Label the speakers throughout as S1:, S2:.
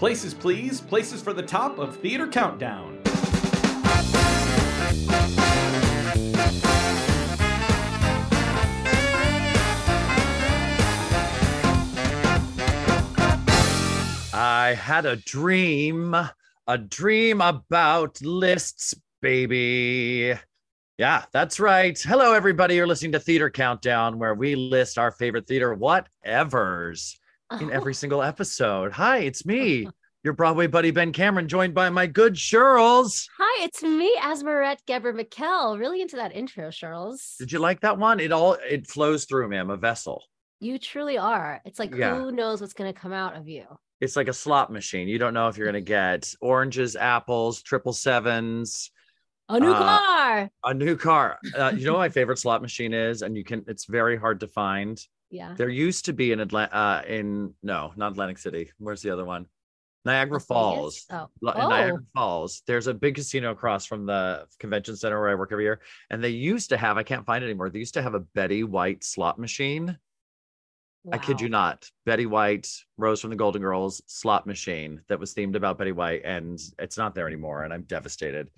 S1: Places, please. Places for the top of Theater Countdown.
S2: I had a dream, a dream about lists, baby. Yeah, that's right. Hello, everybody. You're listening to Theater Countdown, where we list our favorite theater whatevers in oh. every single episode. Hi, it's me, your Broadway buddy Ben Cameron, joined by my good Shirls.
S3: Hi, it's me, Asmeret Ghebremichael. Really into that intro, Charles.
S2: Did you like that one? It all it flows through me. I'm a vessel.
S3: You truly are. It's like
S2: Yeah.
S3: who knows what's going to come out of you.
S2: It's like a slot machine. You don't know if you're gonna get oranges, apples, triple sevens,
S3: A new
S2: Uh,
S3: car.
S2: a new car. Uh, you know what my favorite slot machine is, and you can. It's very hard to find.
S3: Yeah.
S2: There used to be in Atlanta, uh, in no, not Atlantic City. Where's the other one? Niagara Falls.
S3: Oh. Oh.
S2: Niagara Falls. There's a big casino across from the convention center where I work every year, and they used to have. I can't find it anymore. They used to have a Betty White slot machine. I kid you not. Betty White, Rose from the Golden Girls slot machine that was themed about Betty White, and it's not there anymore, and I'm devastated.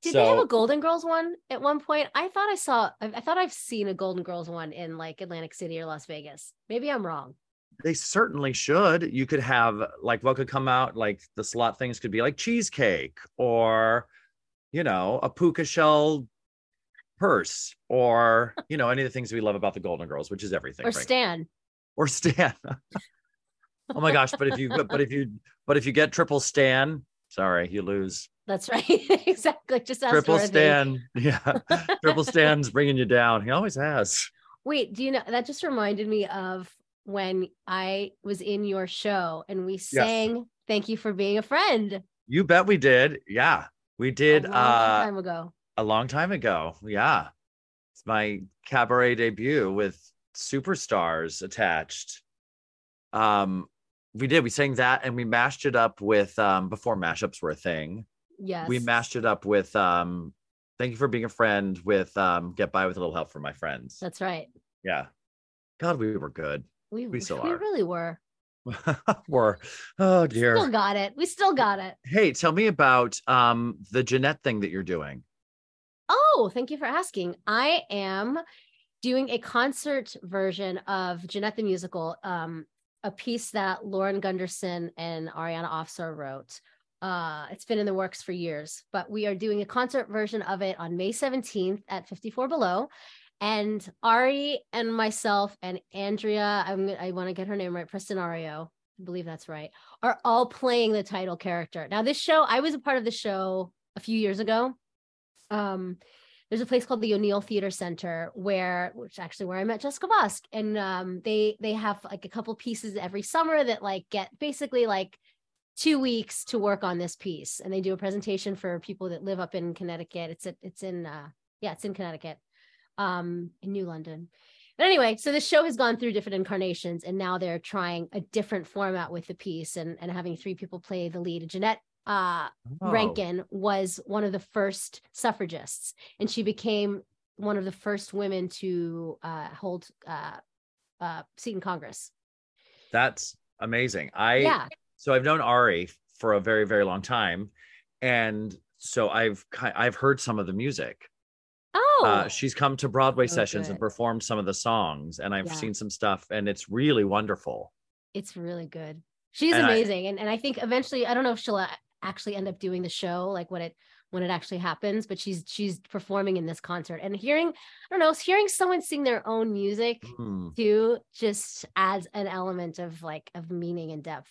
S3: Did
S2: so
S3: they have a Golden Girls one at one point? I thought I saw. I, I thought I've seen a Golden Girls one in like Atlantic City or Las Vegas. Maybe I'm wrong.
S2: They certainly should. You could have like what could come out, like the slot things could be like cheesecake or, you know, a puka shell purse or, you know, any of the things we love about the Golden Girls, which is everything.
S3: Or
S2: right?
S3: Stan.
S2: or Stan. oh my gosh! But if you but if you but if you get triple Stan, sorry, you lose.
S3: That's right. exactly. Just
S2: Triple. Stan, yeah, triple Stan's bringing you down. He always has.
S3: Wait, do you know that just reminded me of when I was in your show and we sang "Thank You for Being a Friend"
S2: You bet we did. Yeah, we did.
S3: a long
S2: uh
S3: time ago.
S2: a long time ago. Yeah. It's my cabaret debut with superstars attached. Um, we did, we sang that and we mashed it up with um before mashups were a thing.
S3: Yes,
S2: We mashed it up with um thank you for being a friend with um get by with a little help from my friends.
S3: That's right.
S2: yeah. God, we were good.
S3: We
S2: We still
S3: we
S2: are.
S3: really were.
S2: we're oh
S3: Still
S2: dear.
S3: got it. We still got it.
S2: Hey, tell me about um the Jeanette thing that you're doing.
S3: Oh, thank you for asking. I am doing a concert version of Jeannette the Musical, um, a piece that Lauren Gunderson and Ariana Afsar wrote. Uh, it's been in the works for years, but we are doing a concert version of it on May 17th at 54 Below. And Ari and myself and Andrea, I'm, I want to get her name right, Prestinario, I believe that's right, are all playing the title character. Now, this show, I was a part of the show a few years ago. Um there's a place called the O'Neill Theater Center where which actually where I met Jessica Vosk and um they they have like a couple pieces every summer that like get basically like two weeks to work on this piece. And they do a presentation for people that live up in Connecticut. It's at, it's in uh yeah it's in Connecticut um in New London but anyway so this show has gone through different incarnations and now they're trying a different format with the piece and and having three people play the lead Jeanette uh
S2: Oh,
S3: Rankin was one of the first suffragists, and she became one of the first women to uh, hold uh, uh, seat in Congress.
S2: That's amazing. I
S3: yeah,
S2: so I've known Ari for a very very long time, and so I've I've heard some of the music.
S3: Oh,
S2: Uh, she's come to Broadway
S3: Oh,
S2: sessions and performed some of the songs, and I've
S3: Yeah.
S2: seen some stuff, and it's really wonderful.
S3: it's really good. She's
S2: And I-
S3: amazing, and and I think eventually, I don't know if she'll actually end up doing the show like when it when it actually happens, but she's she's performing in this concert and hearing I don't know, hearing someone sing their own music
S2: Hmm.
S3: too just adds an element of like of meaning and depth.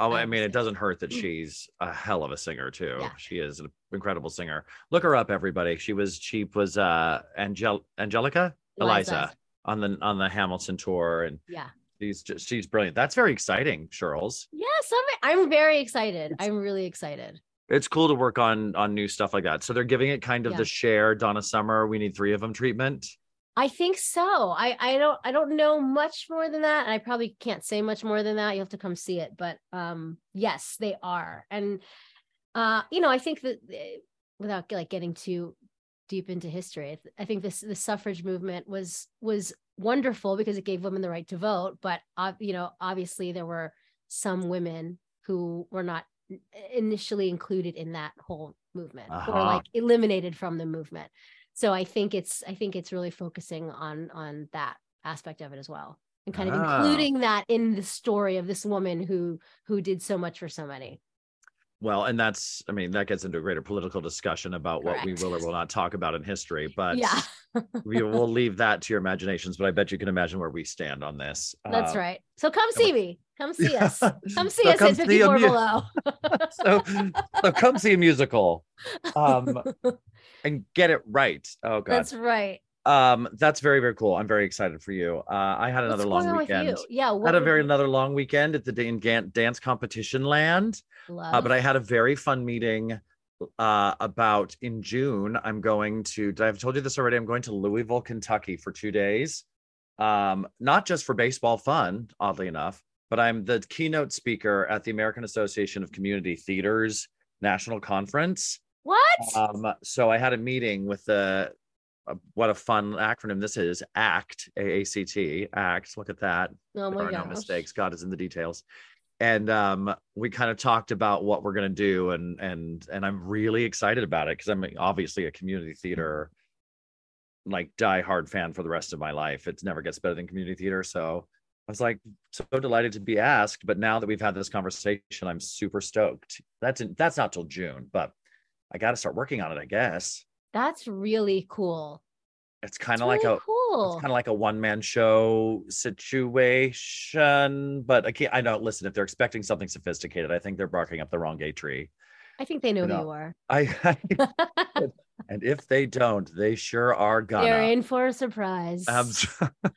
S2: Oh,
S3: I
S2: mean, it doesn't hurt that she's a hell of a singer too.
S3: Yeah.
S2: She is an incredible singer. Look her up, everybody. She was she was uh Angel Angelica Eliza,
S3: Eliza.
S2: on the on the Hamilton tour, and
S3: Yeah.
S2: she's just she's brilliant. That's very exciting, Charles.
S3: Yes, I'm I'm very excited. I'm really excited.
S2: It's cool to work on on new stuff like that. So they're giving it kind of
S3: Yeah.
S2: the Cher Donna Summer. We need three of them treatment.
S3: I think so. I I don't I don't know much more than that. And I probably can't say much more than that. You'll have to come see it. But um yes, they are. And uh, you know, I think that eh, without like getting too deep into history, I I think this the suffrage movement was was wonderful because it gave women the right to vote. But uh, you know, obviously there were some women who were not initially included in that whole movement
S2: Uh-huh.
S3: or like eliminated from the movement. So I think it's I think it's really focusing on on that aspect of it as well. And kind of
S2: Ah.
S3: including that in the story of this woman who who did so much for so many.
S2: Well, and that's, I mean, that gets into a greater political discussion about what we will or will not talk about in history, but
S3: yeah,
S2: we will leave that to your imaginations. But I bet you can imagine where we stand on this.
S3: that's
S2: Uh,
S3: right. So come see me. Come see us. Come see
S2: So
S3: us
S2: come
S3: at
S2: see a
S3: 54
S2: mu-
S3: below.
S2: so, so come see a musical um, and get it right. Oh, God.
S3: That's right.
S2: um, that's very, very cool. I'm very excited for you. Uh, I had another long
S3: going on with
S2: weekend.
S3: Yeah,
S2: Had a very
S3: you-
S2: another long weekend at the Dan- dance competition land.
S3: love.
S2: Uh, but I had a very fun meeting uh, about in June. I'm going to, did I have told you this already? I'm going to Louisville, Kentucky for two days. Um, not just for baseball fun, oddly enough, but I'm the keynote speaker at the American Association of Community Theaters National Conference.
S3: what?
S2: Um, so I had a meeting with the, uh, what a fun acronym this is ACT, A A C T, ACT. Look at that
S3: oh
S2: there are
S3: gosh.
S2: no mistakes god is in the details and um we kind of talked about what we're going to do and and and i'm really excited about it because i'm obviously a community theater like die hard fan for the rest of my life it never gets better than community theater so i was like so delighted to be asked but now that we've had this conversation i'm super stoked that's in, that's not till june but i got to start working on it i guess
S3: That's really cool.
S2: it's kind of like
S3: really
S2: a
S3: cool.
S2: it's kind of like a one man show situation. But I can't, I don't listen. If they're expecting something sophisticated, I think they're barking up the wrong gay tree.
S3: I think they know who
S2: know.
S3: you are.
S2: I, and if they don't, they sure are gonna.
S3: They're
S2: gonna.
S3: in for a surprise.
S2: Abs-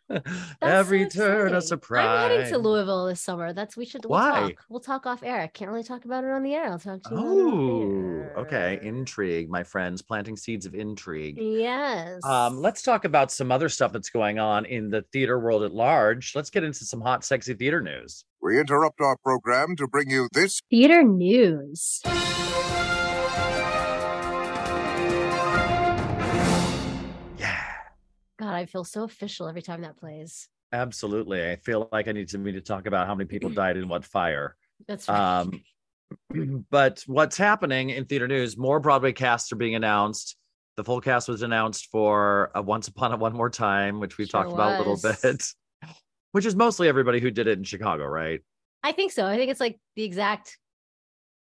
S2: Every
S3: so
S2: turn a surprise.
S3: I'm heading to Louisville this summer. That's we should we'll
S2: Why?
S3: talk. We'll talk off air. I can't really talk about it on the air. I'll talk to you. about
S2: Oh, okay. Intrigue, my friends, planting seeds of intrigue.
S3: Yes.
S2: Um, let's talk about some other stuff that's going on in the theater world at large. Let's get into some hot, sexy theater news.
S4: We interrupt our program to bring you this
S3: theater news. I feel so official every time that plays.
S2: Absolutely. I feel like I need to me to talk about how many people died in what fire.
S3: That's right.
S2: Um, but what's happening in theater news? More Broadway casts are being announced. The full cast was announced for a Once Upon a One More Time, which we've
S3: Sure
S2: talked about a little bit, which is mostly everybody who did it in Chicago, right?
S3: I think so. I think it's like the exact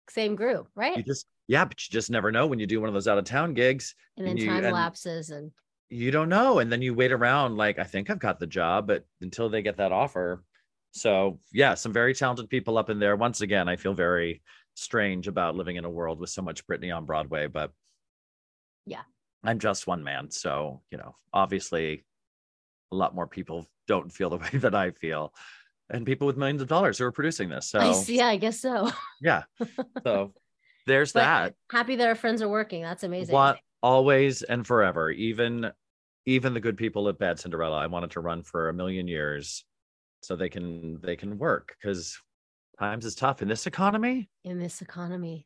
S3: same group, right?
S2: You just, yeah, but you just never know when you do one of those out of town gigs.
S3: and then
S2: you-
S3: time
S2: and-
S3: lapses and
S2: you don't know and then you wait around like i think i've got the job but until they get that offer so yeah some very talented people up in there once again i feel very strange about living in a world with so much Britney on broadway but
S3: Yeah.
S2: i'm just one man so you know obviously a lot more people don't feel the way that i feel and people with millions of dollars who are producing this so
S3: I see, yeah, I guess so.
S2: yeah so there's
S3: But
S2: that
S3: happy that our friends are working. That's amazing.
S2: Always and forever even even the good people at bad cinderella. I wanted to run for a million years so they can they can work because times is tough in this economy.
S3: In this economy.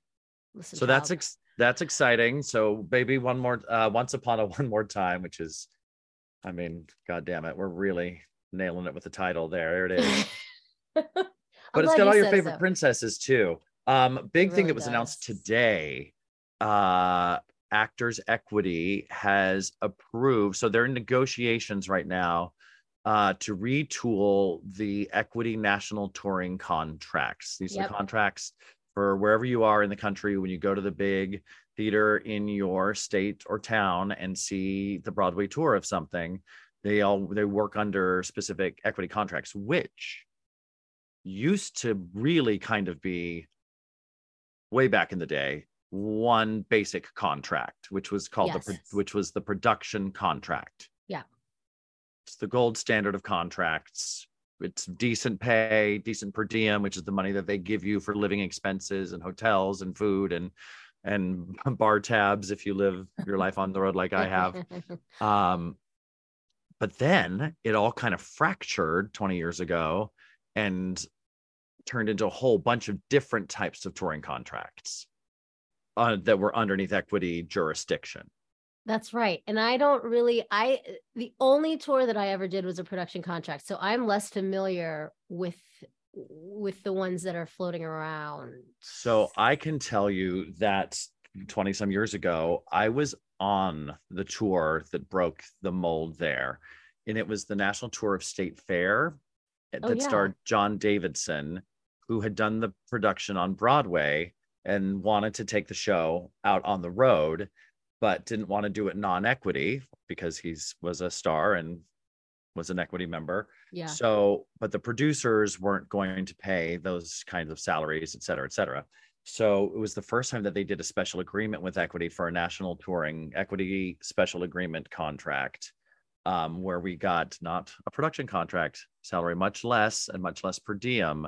S3: Listen,
S2: so that's ex- that's exciting. So baby one more uh once upon a one more time which is i mean god damn it we're really nailing it with the title. There there it is. But it's got
S3: you
S2: all your favorite
S3: so.
S2: princess too. Um big thing that was announced today uh actors equity has approved so they're in negotiations right now uh to retool the equity national touring contracts these are
S3: Yep.
S2: the contracts for wherever you are in the country when you go to the big theater in your state or town and see the broadway tour of something they all they work under specific equity contracts which used to really kind of be way back in the day one basic contract which was called the which was the production contract.
S3: Yeah.
S2: it's the gold standard of contracts. It's decent pay decent per diem which is the money that they give you for living expenses and hotels and food and and bar tabs if you live your life on the road like i have. Um, but then it all kind of fractured 20 years ago and turned into a whole bunch of different types of touring contracts uh, that were underneath equity jurisdiction.
S3: That's right. And I don't really I the only tour that I ever did was a production contract. So I'm less familiar with with the ones that are floating around?
S2: So I can tell you that 20 some years ago, I was on the tour that broke the mold there. And it was the national tour of State Fair that
S3: Oh, yeah.
S2: starred John Davidson, who had done the production on Broadway and wanted to take the show out on the road, but didn't want to do it non-equity because he's was a star and was an equity member.
S3: Yeah.
S2: So, but the producers weren't going to pay those kinds of salaries, et cetera, et cetera. So it was the first time that they did a special agreement with Equity for a national touring equity special agreement contract, um, where we got not a production contract salary, much less and much less per diem,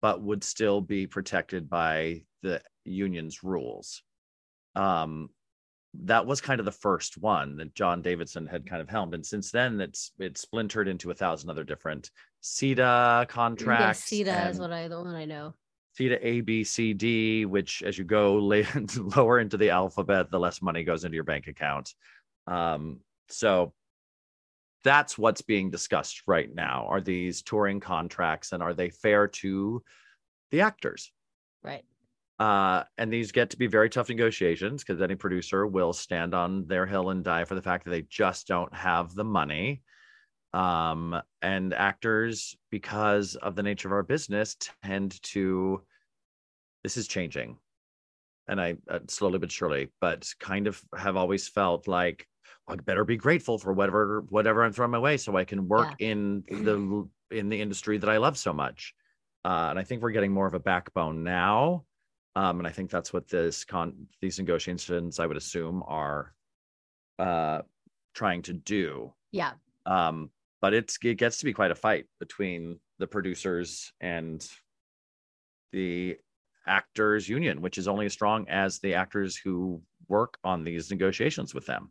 S2: but would still be protected by the union's rules. Um, that was kind of the first one that John Davidson had kind of helmed, and since then it's it's splintered into a thousand other different SETA contracts.
S3: Yes, SETA is what I the one I know.
S2: SETA A, B, C, D, which as you go lay, lower into the alphabet, the less money goes into your bank account. Um, so that's what's being discussed right now. Are these touring contracts and are they fair to the actors?
S3: Right.
S2: Uh, and these get to be very tough negotiations because any producer will stand on their hill and die for the fact that they just don't have the money. Um, and actors, because of the nature of our business, tend to. This is changing, and I uh, slowly but surely, but kind of have always felt like I better be grateful for whatever whatever I'm throwing my way, so I can work in the in the industry that I love so much. Uh, and I think we're getting more of a backbone now. Um, and I think that's what this con these negotiations, I would assume, are uh, trying to do.
S3: Yeah.
S2: Um, but it's it gets to be quite a fight between the producers and the actors union, which is only as strong as the actors who work on these negotiations with them.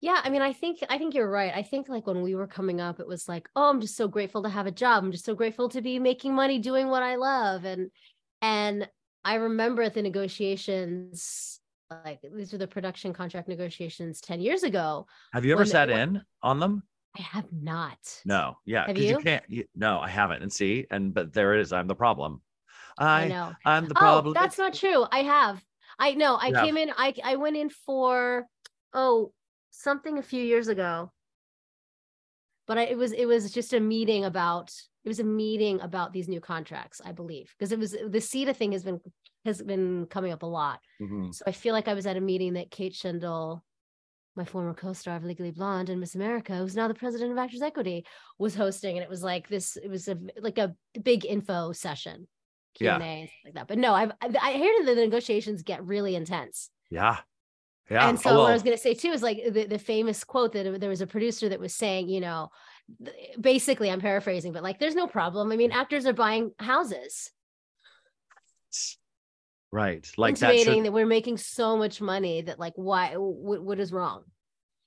S3: Yeah, I mean, I think I think you're right. I think like when we were coming up, it was like, oh, I'm just so grateful to have a job. I'm just so grateful to be making money doing what I love. And and I remember at the negotiations, like these were the production contract negotiations 10 years ago.
S2: Have you ever
S3: When-
S2: sat
S3: when-
S2: in on them?
S3: I have not.
S2: No. Yeah. because you
S3: you?
S2: can't. You, no, I haven't. And see, and but there it is. I'm the problem.
S3: I
S2: I,
S3: know.
S2: I'm the
S3: Oh,
S2: problem.
S3: that's not true. I have. I know. I came in. I I went in for oh something a few years ago, but I, it was it was just a meeting about it was a meeting about these new contracts, I believe, because it was the SETA thing has been has been coming up a lot.
S2: Mhm.
S3: So I feel like I was at a meeting that Kate Shindle, my former co-star of Legally Blonde and Miss America, who's now the president of Actors Equity, was hosting, and it was like this. It was a like a big info session, Q
S2: Yeah.
S3: and A, and like that. But no, I've I I heard that the negotiations get really intense.
S2: Yeah. Yeah.
S3: and so
S2: oh,
S3: what I was going to say too is like the, the famous quote that there was a producer that was saying, you know, basically I'm paraphrasing, but like there's no problem. I mean, actors are buying houses,
S2: right. Like that.
S3: intimating
S2: Should,
S3: that we're making so much money that like why what, what is wrong?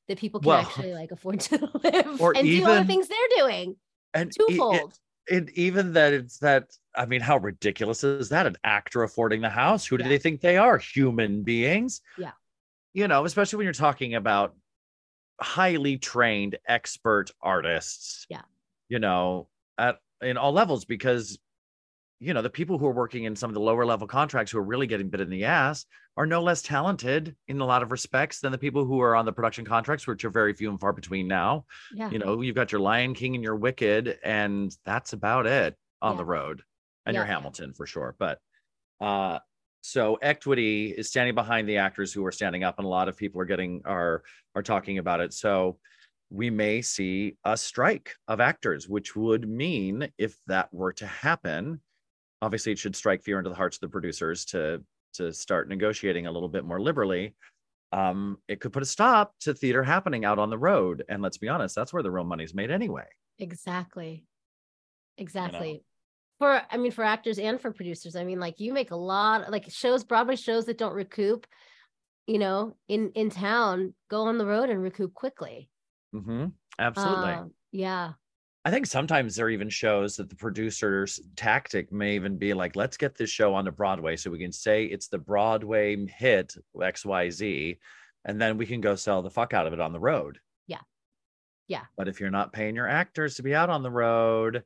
S3: That people can
S2: Well,
S3: actually like afford to live
S2: or
S3: and do all the things they're doing
S2: and
S3: twofold.
S2: it, even that it's that i mean how ridiculous is that an actor affording the house who do
S3: Yeah.
S2: they think they are human beings
S3: Yeah.
S2: you know especially when you're talking about highly trained expert artists
S3: Yeah.
S2: you know at in all levels because you know the people who are working in some of the lower level contracts who are really getting bit in the ass are no less talented in a lot of respects than the people who are on the production contracts which are very few and far between now
S3: yeah.
S2: you know you've got your lion king and your wicked and that's about it on
S3: Yeah.
S2: the road and your
S3: Yeah.
S2: hamilton for sure but uh so equity is standing behind the actors who are standing up and a lot of people are getting are are talking about it so we may see a strike of actors which would mean if that were to happen obviously it should strike fear into the hearts of the producers to to start negotiating a little bit more liberally um, it could put a stop to theater happening out on the road. And let's be honest, that's where the real money's made anyway.
S3: Exactly. Exactly. For I mean for actors and for producers. I mean like you make a lot like shows Broadway shows that don't recoup, you know, in in town, go on the road and recoup quickly.
S2: mm-hmm. Absolutely.
S3: Um, yeah.
S2: I think sometimes there are even shows that the producer's tactic may even be like, let's get this show onto Broadway so we can say it's the Broadway hit XYZ, and then we can go sell the fuck out of it on the road.
S3: Yeah. Yeah.
S2: But if you're not paying your actors to be out on the road,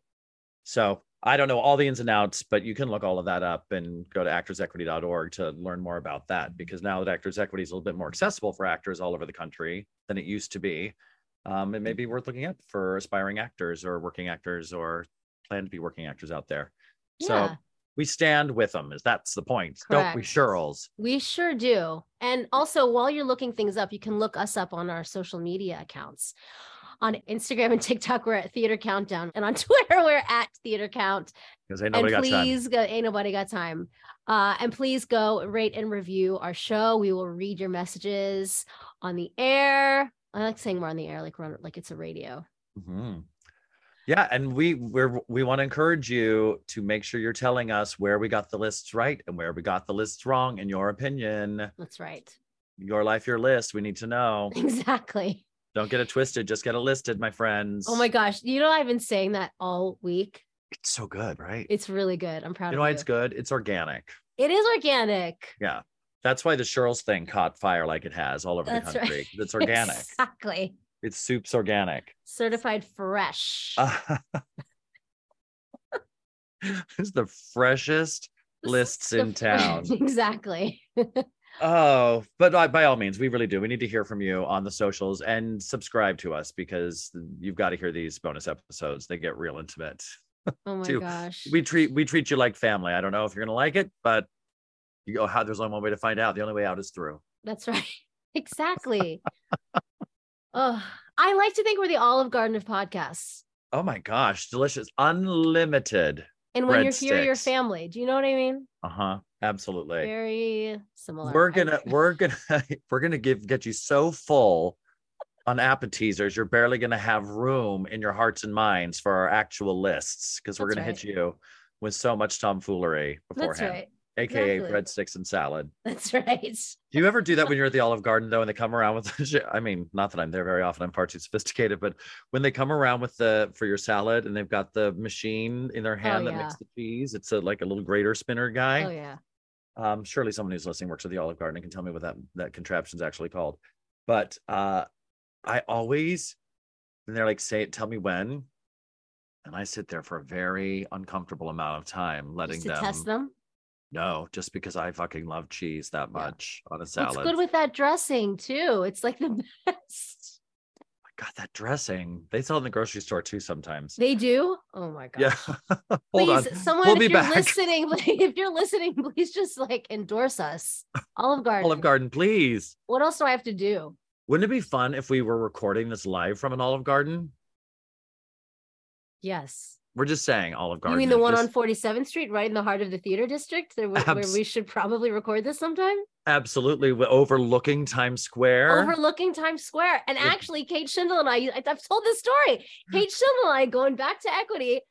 S2: so I don't know all the ins and outs, but you can look all of that up and go to actorsequity.org to learn more about that because now that Actors Equity is a little bit more accessible for actors all over the country than it used to be, um, it may be worth looking at for aspiring actors or working actors or plan to be working actors out there. So we stand with them, is that's the point. Don't we,
S3: Correct.
S2: Shirls?
S3: We sure do. And also, while you're looking things up, you can look us up on our social media accounts. On Instagram and TikTok, we're at Theater Countdown. And on Twitter, we're at Theater Count.
S2: Because ain't
S3: and
S2: nobody got time.
S3: please go, ain't nobody got time. Uh, and please go rate and review our show. We will read your messages on the air. I like saying we're on the air, like we're on, like it's a radio.
S2: Mhm. Yeah, and we we're we want to encourage you to make sure you're telling us where we got the lists right and where we got the lists wrong. In your opinion,
S3: That's right.
S2: your life, your list. We need to know.
S3: Exactly.
S2: Don't get it twisted. Just get it listed, my friends.
S3: Oh my gosh. You know, I've been saying that all week.
S2: It's so good, right?
S3: It's really good. I'm proud
S2: you
S3: of
S2: know why
S3: you.
S2: it's good? It's organic.
S3: It is organic.
S2: Yeah, that's why the Shirls thing caught fire like it has all over
S3: That's
S2: the
S3: right.
S2: It's organic.
S3: Exactly.
S2: It's soup's organic.
S3: Certified fresh.
S2: it's the freshest lists in town.
S3: exactly.
S2: Oh, but by, by all means, we really do. We need to hear from you on the socials and subscribe to us because you've got to hear these bonus episodes. They get real intimate.
S3: Oh my
S2: Too.
S3: gosh.
S2: We treat we treat you like family. I don't know if you're gonna like it, but you go how there's only one way to find out. The only way out is through.
S3: That's right. Exactly. oh, I like to think we're the Olive Garden of podcasts.
S2: Oh my gosh, delicious, unlimited.
S3: And when you're here, your family. Do you know what I mean?
S2: Uh huh. Absolutely.
S3: Very similar.
S2: we're gonna we're gonna we're gonna give get you so full on appetizers you're barely gonna have room in your hearts and minds for our actual lists because we're
S3: That's
S2: gonna hit you with so much tomfoolery
S3: That's
S2: beforehand
S3: right.
S2: Aka
S3: exactly.
S2: breadsticks and salad
S3: That's right.
S2: do you ever do that when you're at the olive garden though and they come around with i mean not that i'm there very often i'm far too sophisticated but when they come around with the for your salad and they've got the machine in their hand that makes
S3: Oh,
S2: the cheese it's a like a little grater spinner guy
S3: Oh yeah.
S2: um, surely someone who's listening works at the Olive Garden and can tell me what that that contraption is actually called. But uh, I always, and they're like, "Say it, tell me when," and I sit there for a very uncomfortable amount of time, letting them,
S3: test them.
S2: No, just because I fucking love cheese that
S3: Yeah.
S2: much on a salad.
S3: good with that dressing too? It's like the best.
S2: God, that dressing they sell in the grocery store too sometimes.
S3: They do. Oh my god.
S2: yeah, hold on.
S3: please, someone,
S2: We'll
S3: if
S2: be
S3: you're
S2: back.
S3: listening, if you're listening, please just like endorse us. Olive Garden.
S2: Olive Garden, please.
S3: What else do I have to do?
S2: Wouldn't it be fun if we were recording this live from an Olive Garden?
S3: Yes.
S2: We're just saying Olive Garden.
S3: you mean the one
S2: this-
S3: on 47th Street, right in the heart of the theater district, there, where where we should probably record this sometime?
S2: Absolutely, overlooking Times Square.
S3: Overlooking Times Square. And actually, Kate Shindle and I, I've told this story. Kate Shindle and I, going back to equity,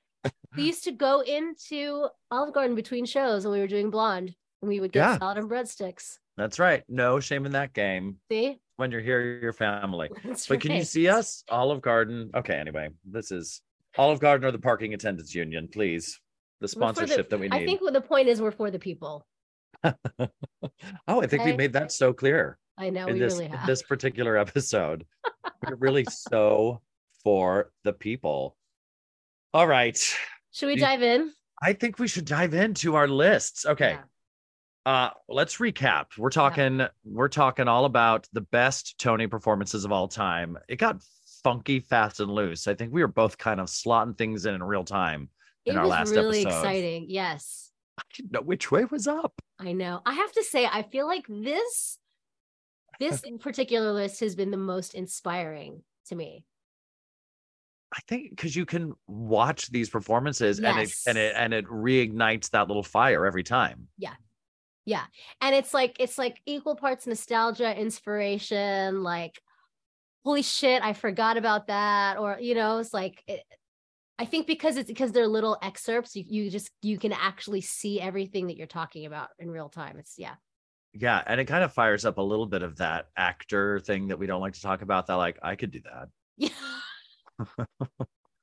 S3: we used to go into Olive Garden between shows when we were doing Blonde, and we would get
S2: Yeah.
S3: salad and breadsticks.
S2: That's right. No shame in that game.
S3: See?
S2: When you're here, your family.
S3: That's
S2: But can you see us? Olive Garden. Okay, anyway, this is Olive Garden or the Parking Attendants Union, please. The
S3: We're the-
S2: sponsorship that we need.
S3: I think what the point is we're for the people.
S2: oh, I think we made that so clear
S3: I know
S2: in
S3: we
S2: this
S3: really
S2: in
S3: have.
S2: this particular episode. We're really so for the people. All right.
S3: Should we dive in?
S2: I think we should dive into our lists. Okay.
S3: Yeah.
S2: Uh, let's recap. We're talking we're talking all about the best Tony performances of all time. It got funky fast and loose. I think we were both kind of slotting things in in real time in
S3: It
S2: our
S3: was
S2: last
S3: really
S2: episode.
S3: exciting. Yes.
S2: I didn't know which way was up.
S3: I know. I have to say, I feel like this this particular list has been the most inspiring to me.
S2: I think because you can watch these performances and it and it and it reignites that little fire every time.
S3: Yeah. Yeah. And it's like it's like equal parts nostalgia, inspiration, like holy shit, I forgot about that or you know, it's like it, I think because it's because they're little excerpts, you, you just you can actually see everything that you're talking about in real time. It's yeah.
S2: Yeah, and it kind of fires up a little bit of that actor thing that we don't like to talk about. That like I could do that.
S3: Yeah.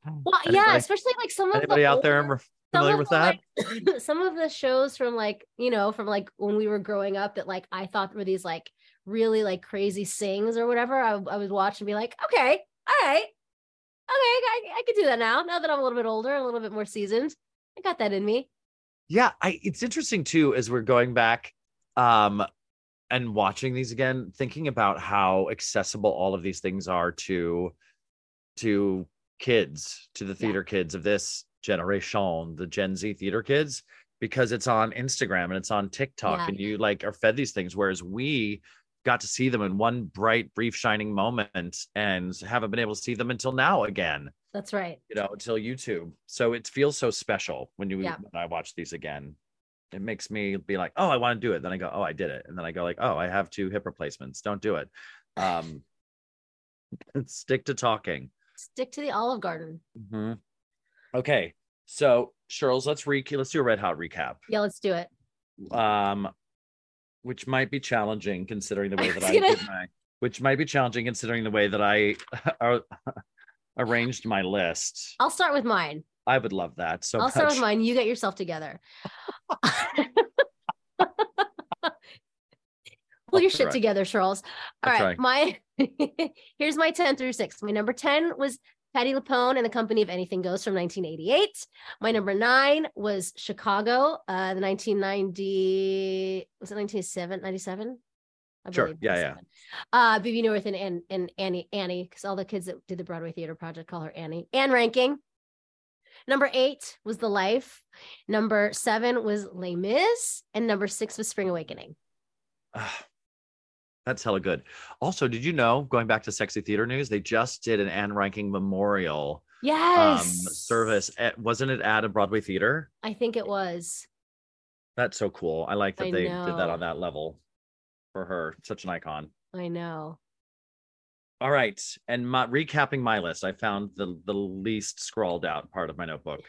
S3: Well, yeah, especially like some of
S2: Anybody
S3: the
S2: out there
S3: older-
S2: re-
S3: some
S2: familiar with
S3: the,
S2: that?
S3: like, some of the shows from like you know from like when we were growing up that like I thought were these like really like crazy sings or whatever. I, I would watch and be like, okay, all right, okay, I, I could do that now. Now that I'm a little bit older, a little bit more seasoned. I got that in me.
S2: Yeah, I it's interesting too as we're going back um and watching these again, thinking about how accessible all of these things are to to kids, to the
S3: Yeah.
S2: theater kids of this generation, the Gen Z theater kids, because it's on Instagram and it's on TikTok
S3: Yeah.
S2: and you like are fed these things. Whereas we got to see them in one bright, brief, shining moment and haven't been able to see them until now again
S3: That's right.
S2: you know, until YouTube. So it feels so special when you
S3: Yeah.
S2: when I watch these again. It makes me be like, oh, I want to do it. Then I go, oh, I did it. And then I go like, oh, I have two hip replacements. Don't do it. Um stick to talking.
S3: Stick to the Olive Garden.
S2: Mhm. Okay. So Charles, let's re let's do a red hot recap.
S3: Yeah, let's do it.
S2: Um which might be challenging considering the way that I
S3: gonna-
S2: did my which might be challenging considering the way that I arranged my list.
S3: I'll start with mine.
S2: I would love that so
S3: I'll
S2: much.
S3: start with mine. You get yourself together. Pull your shit together, Charles. All
S2: I'll
S3: right, my here's my 10 through 6. My number 10 was Patti LuPone and the Company of Anything Goes from 1988. My number 9 was Chicago, uh the 1990 was it 1997 97? I
S2: Sure. Yeah, yeah.
S3: 97. Uh Bebe Neuwirth and, and and Annie Annie cuz all the kids that did the Broadway Theater Project call her Annie. Ann Reinking. Number 8 was The Life. Number 7 was Les Mis and number 6 was Spring Awakening.
S2: That's hella good. Also, did you know, going back to sexy theater news, they just did an Ann Reinking memorial um,
S3: Yes.
S2: service. At, wasn't it at a Broadway theater?
S3: I think it was.
S2: That's so cool. I like that
S3: I
S2: they did that on that level for her. Such an icon.
S3: I know.
S2: All right. And my, recapping my list, I found the, the least scrawled out part of my notebook.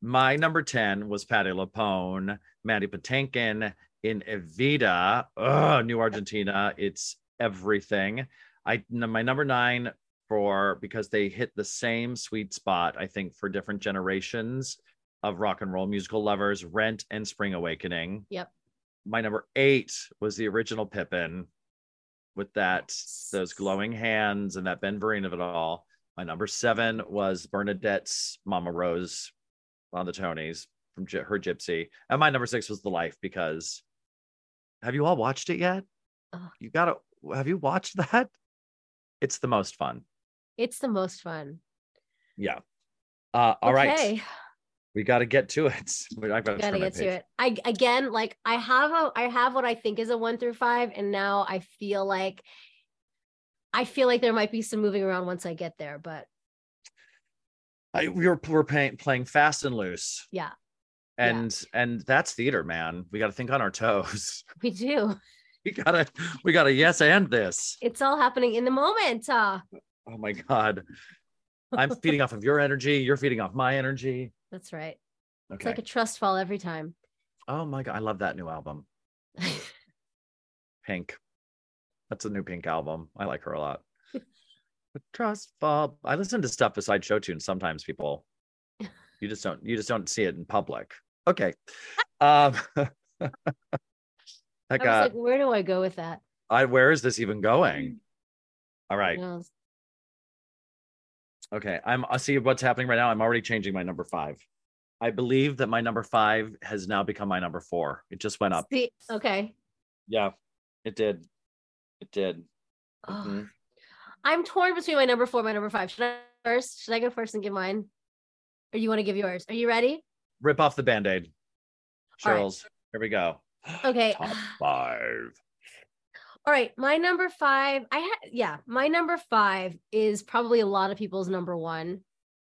S2: My number 10 was Patti LuPone, Mandy Patinkin in Evita. Ugh, New Argentina. It's everything. I my number nine for because they hit the same sweet spot, I think, for different generations of rock and roll musical lovers, Rent and Spring Awakening.
S3: Yep.
S2: My number eight was the original Pippin with that those glowing hands and that Ben Vereen of it all. My number seven was Bernadette's Mama Rose on the Tonys from her Gypsy, and my number six was The Life because have you all watched it yet?
S3: Ugh.
S2: You gotta have you watched that? It's the most fun.
S3: It's the most fun.
S2: Yeah. Uh, all right,
S3: okay.
S2: we got to get to it. I've got to
S3: gotta get to it. I again, like I have a, I have what I think is a one through five, and now I feel like, I feel like there might be some moving around once I get there, but
S2: I, we were we're playing playing fast and loose,
S3: yeah, Yeah.
S2: and and that's theater, man. We got to think on our toes.
S3: we do.
S2: we gotta we gotta yes and this.
S3: It's all happening in the moment. Uh,
S2: Oh my god, I'm feeding off of your energy. You're feeding off my energy.
S3: that's right. It's
S2: Okay.
S3: like a trust fall every time.
S2: oh my god, I love that new album, Pink. That's a new Pink album. I like her a lot. Trust fall. I listen to stuff besides show tunes sometimes. People, you just don't. You just don't see it in public. Okay. Um. I
S3: was like, where do I go with that?
S2: I. Where is this even going? All right. Okay, I'm. I see what's happening right now. I'm already changing my number five. I believe that my number five has now become my number four. It just went up.
S3: see, okay.
S2: Yeah, it did. It did.
S3: Oh,
S2: Mhm.
S3: I'm torn between my number four and my number five. Should I first? Should I go first and give mine? Or you want to give yours? Are you ready?
S2: Rip off the band aid.
S3: All right.
S2: Charles, here we go.
S3: Okay.
S2: Top five.
S3: All right, my number five. I had yeah, my number five is probably a lot of people's number one.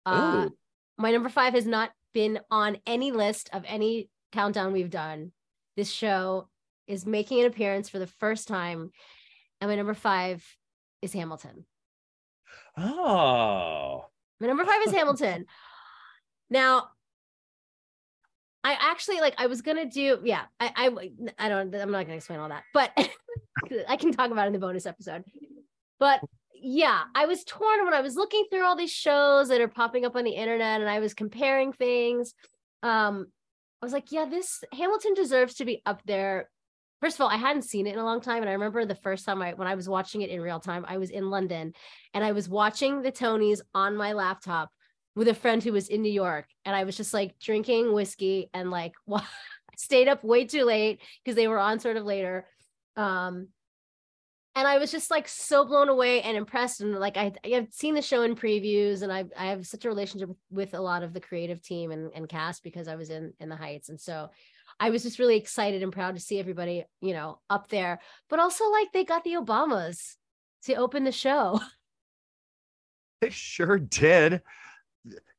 S3: Uh, my number five has not been on any list of any countdown we've done. This show is making an appearance for the first time, and my number five is Hamilton.
S2: Oh.
S3: My number five is Hamilton. Now, I actually like. I was gonna do. Yeah, I. I. I don't. I'm not gonna explain all that, but I can talk about it in the bonus episode. But yeah, I was torn when I was looking through all these shows that are popping up on the internet, and I was comparing things. Um, I was like, yeah, this Hamilton deserves to be up there. First of all, I hadn't seen it in a long time, and I remember the first time I when I was watching it in real time, I was in London, and I was watching the Tonys on my laptop with a friend who was in New York, and I was just like drinking whiskey and like stayed up way too late because they were on sort of later. Um, and I was just like so blown away and impressed. And like I, I've seen the show in previews, and I I have such a relationship with, with a lot of the creative team and, and cast because I was in in the Heights, and so I was just really excited and proud to see everybody, you know, up there. But also like they got the Obamas to open the show.
S2: They sure did.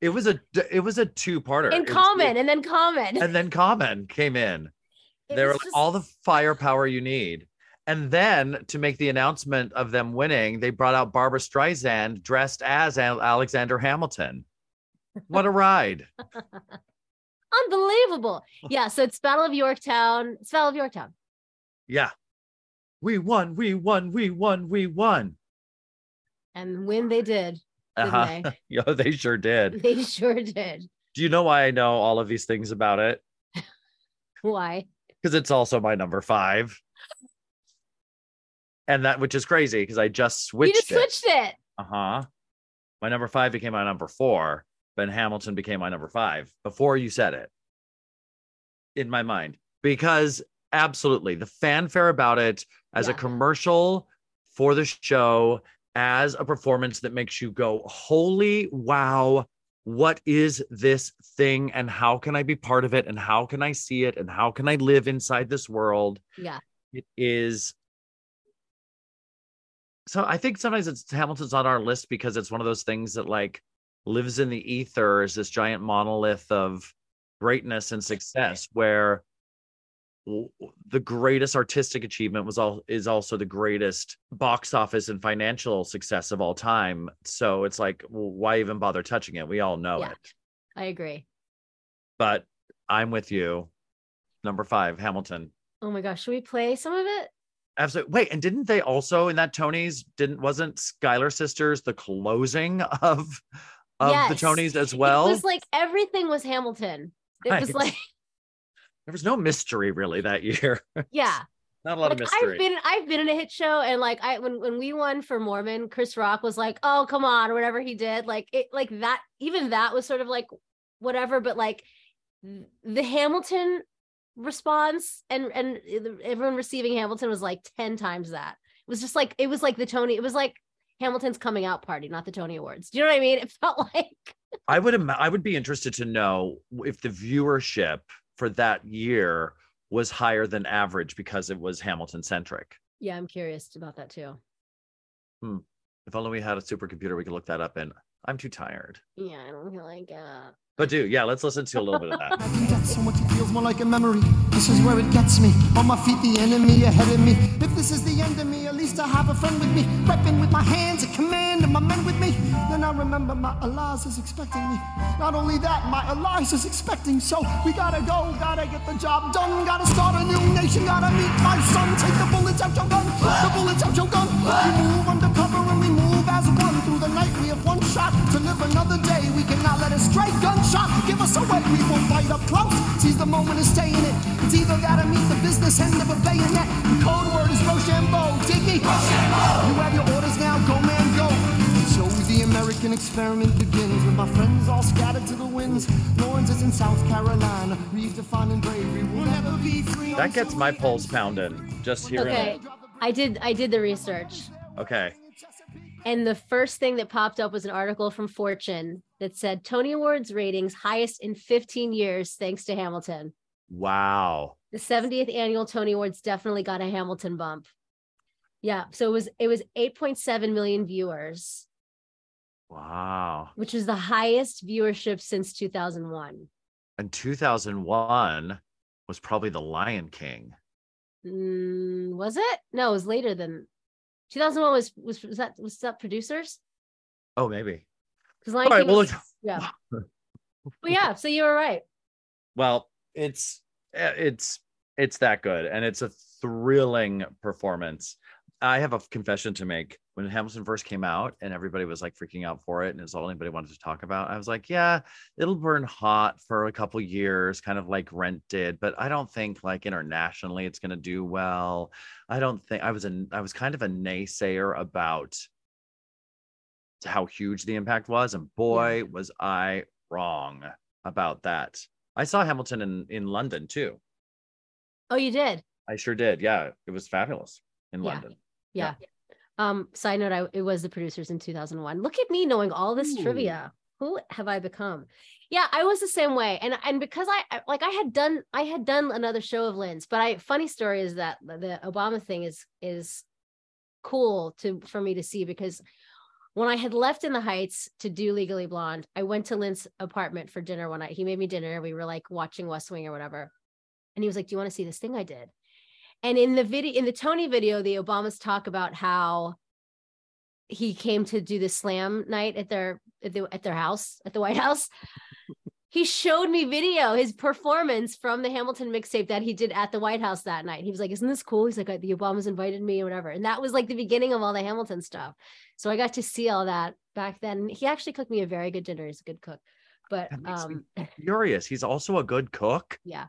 S2: It was a it was a two parter.
S3: In Common, and then Common,
S2: and then Common came in. It they were just... all the firepower you need. And then to make the announcement of them winning, they brought out barbra Streisand dressed as Alexander Hamilton. What a ride.
S3: Unbelievable. Yeah. So it's Battle of Yorktown. It's Battle of Yorktown.
S2: Yeah. We won. We won. We won. We won.
S3: And when they did. Uh-huh. They?
S2: yeah, they sure did.
S3: They sure did.
S2: Do you know why I know all of these things about it?
S3: why?
S2: Because it's also my number five and that which is crazy because I just switched.
S3: You just switched it. it.
S2: Uh huh. My number five became my number four. Ben Hamilton became my number five before you said it. In my mind, because absolutely the fanfare about it as yeah. a commercial for the show, as a performance that makes you go, "Holy wow!" What is this thing, and how can I be part of it, and how can I see it, and how can I live inside this world?
S3: Yeah,
S2: it is so I think sometimes it's Hamilton's on our list because it's one of those things that like lives in the ether as this giant monolith of greatness and success where the greatest artistic achievement was all is also the greatest box office and financial success of all time so it's like well, why even bother touching it we all know yeah, it
S3: i agree
S2: but i'm with you number five hamilton
S3: oh my gosh should we play some of it
S2: Absolutely. Wait, and didn't they also in that Tonys didn't wasn't Schuyler Sisters the closing of of yes. the Tonys as well?
S3: It was like everything was Hamilton. It right. was like
S2: there was no mystery really that year.
S3: Yeah.
S2: Not a lot
S3: like,
S2: of mystery.
S3: I've been I've been in a hit show and like I when when we won for Mormon, Chris Rock was like, "Oh, come on," or whatever he did. Like it like that even that was sort of like whatever, but like the Hamilton response and and everyone receiving Hamilton was like 10 times that. It was just like it was like the Tony, it was like Hamilton's coming out party, not the Tony Awards. Do you know what I mean? It felt like
S2: I would Im- I would be interested to know if the viewership for that year was higher than average because it was Hamilton centric.
S3: Yeah, I'm curious about that too.
S2: Hmm. If only we had a supercomputer, we could look that up And I'm too tired.
S3: Yeah, I don't feel like uh
S2: but do, yeah, let's listen to a little bit of that.
S5: so much it feels more like a memory. This is where it gets me. On my feet, the enemy ahead of me. If this is the end of me, at least I have a friend with me. Repping with my hands, a command, and my men with me. Then I remember my Eliza is expecting me. Not only that, my Eliza is expecting. So we gotta go, gotta get the job done. Gotta start a new nation, gotta meet my son. Take the bullets out your gun, the bullets out your gun. We move undercover and we move as one. Through the night, we have one shot to live another day. We cannot let a stray gunshot. Give us away. we won't fight up close. Seize the moment and stay in it. It's either gotta meet the business end of a bayonet. The code word is Rochambeau. Diggy. Rochambeau. You have your orders now. Go, the American experiment begins with my friends all scattered to the winds. Laurens is in South Carolina, redefining bravery. We'll never be free.
S2: That gets my pulse pounding just hearing
S3: okay. it. I did. I did the research.
S2: Okay.
S3: And the first thing that popped up was an article from Fortune that said Tony Awards ratings highest in 15 years thanks to Hamilton.
S2: Wow.
S3: The 70th annual Tony Awards definitely got a Hamilton bump. Yeah, so it was it was 8.7 million viewers.
S2: Wow.
S3: Which is the highest viewership since 2001.
S2: And 2001 was probably The Lion King.
S3: Mm, was it? No, it was later than 2001 was was was that was that producers?
S2: Oh, maybe.
S3: Because Lion King well, was, yeah. but yeah, so you were right.
S2: Well, it's eh, it's it's that good, and it's a thrilling performance. I have a confession to make. When Hamilton first came out and everybody was like freaking out for it, and it's all anybody wanted to talk about, I was like, yeah, it'll burn hot for a couple years, kind of like Rent did, but I don't think like internationally it's going to do well. I don't think I was a I was kind of a naysayer about how huge the impact was. And boy, was I wrong about that. I saw Hamilton in, in London too.
S3: Oh, you did?
S2: I sure did. Yeah, it was fabulous in
S3: Yeah.
S2: London.
S3: Yeah. Um, side note, I it was the producers in 2001. Look at me knowing all this
S2: Ooh.
S3: trivia. Who have I become? Yeah, I was the same way. And and because I like I had done I had done another show of Lin's, but I funny story is that the Obama thing is is cool to for me to see because when I had left in the Heights to do Legally Blonde, I went to Lin's apartment for dinner one night. He made me dinner. We were like watching West Wing or whatever. And he was like, Do you want to see this thing I did? And in the video, in the Tony video, the Obamas talk about how he came to do the slam night at their at, the, at their house at the White House. he showed me video, his performance from the Hamilton mixtape that he did at the White House that night. He was like, "Isn't this cool?" He's like, "The Obamas invited me or whatever," and that was like the beginning of all the Hamilton stuff. So I got to see all that back then. He actually cooked me a very good dinner. He's a good cook, but
S2: That makes me
S3: um,
S2: Furious. He's also a good cook.
S3: yeah,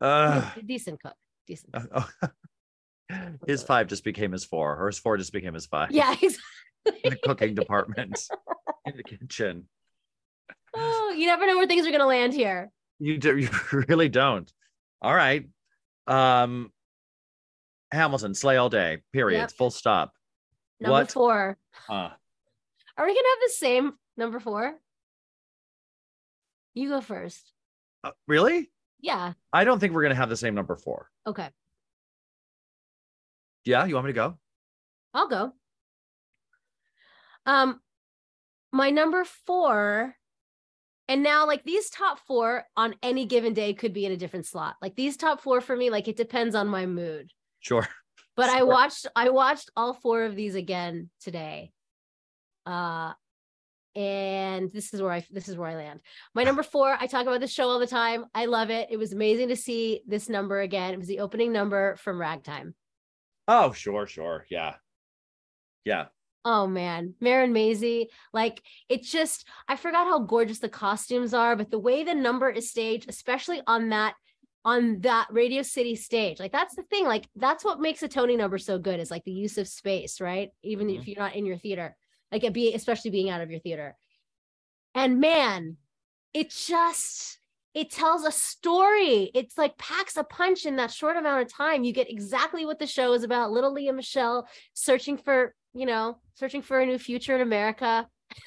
S2: Uh,
S3: a decent cook, decent.
S2: his five just became his four, or his four just became his five.
S3: Yeah, he's.
S2: in the cooking department, in the kitchen.
S3: Oh, you never know where things are going to land here.
S2: You do, you really don't. All right. Um, Hamilton, slay all day. Period.
S3: Yep.
S2: Full stop.
S3: Number
S2: What?
S3: four.
S2: Uh,
S3: Are we gonna have the same number four? You go first.
S2: uh, really?
S3: Yeah.
S2: I don't think we're gonna have the same number four.
S3: Okay.
S2: Yeah, you want me to go?
S3: I'll go. Um, my number four, and now like these top four on any given day could be in a different slot. Like these top four for me, like it depends on my mood.
S2: Sure.
S3: But I watched I watched all four of these again today. Uh and this is where I this is where I land. My number 4, I talk about this show all the time. I love it. It was amazing to see this number again. It was the opening number from Ragtime.
S2: Oh, sure, sure. Yeah. Yeah.
S3: Oh man, Marin Mazzie, like it's just I forgot how gorgeous the costumes are, but the way the number is staged, especially on that on that Radio City stage, like that's the thing, like that's what makes a Tony number so good is like the use of space, right? Even mm-hmm. if you're not in your theater, like it be especially being out of your theater. And man, it just it tells a story. It's like packs a punch in that short amount of time. You get exactly what the show is about. Little Lea Michele searching for, you know, searching for a new future in America.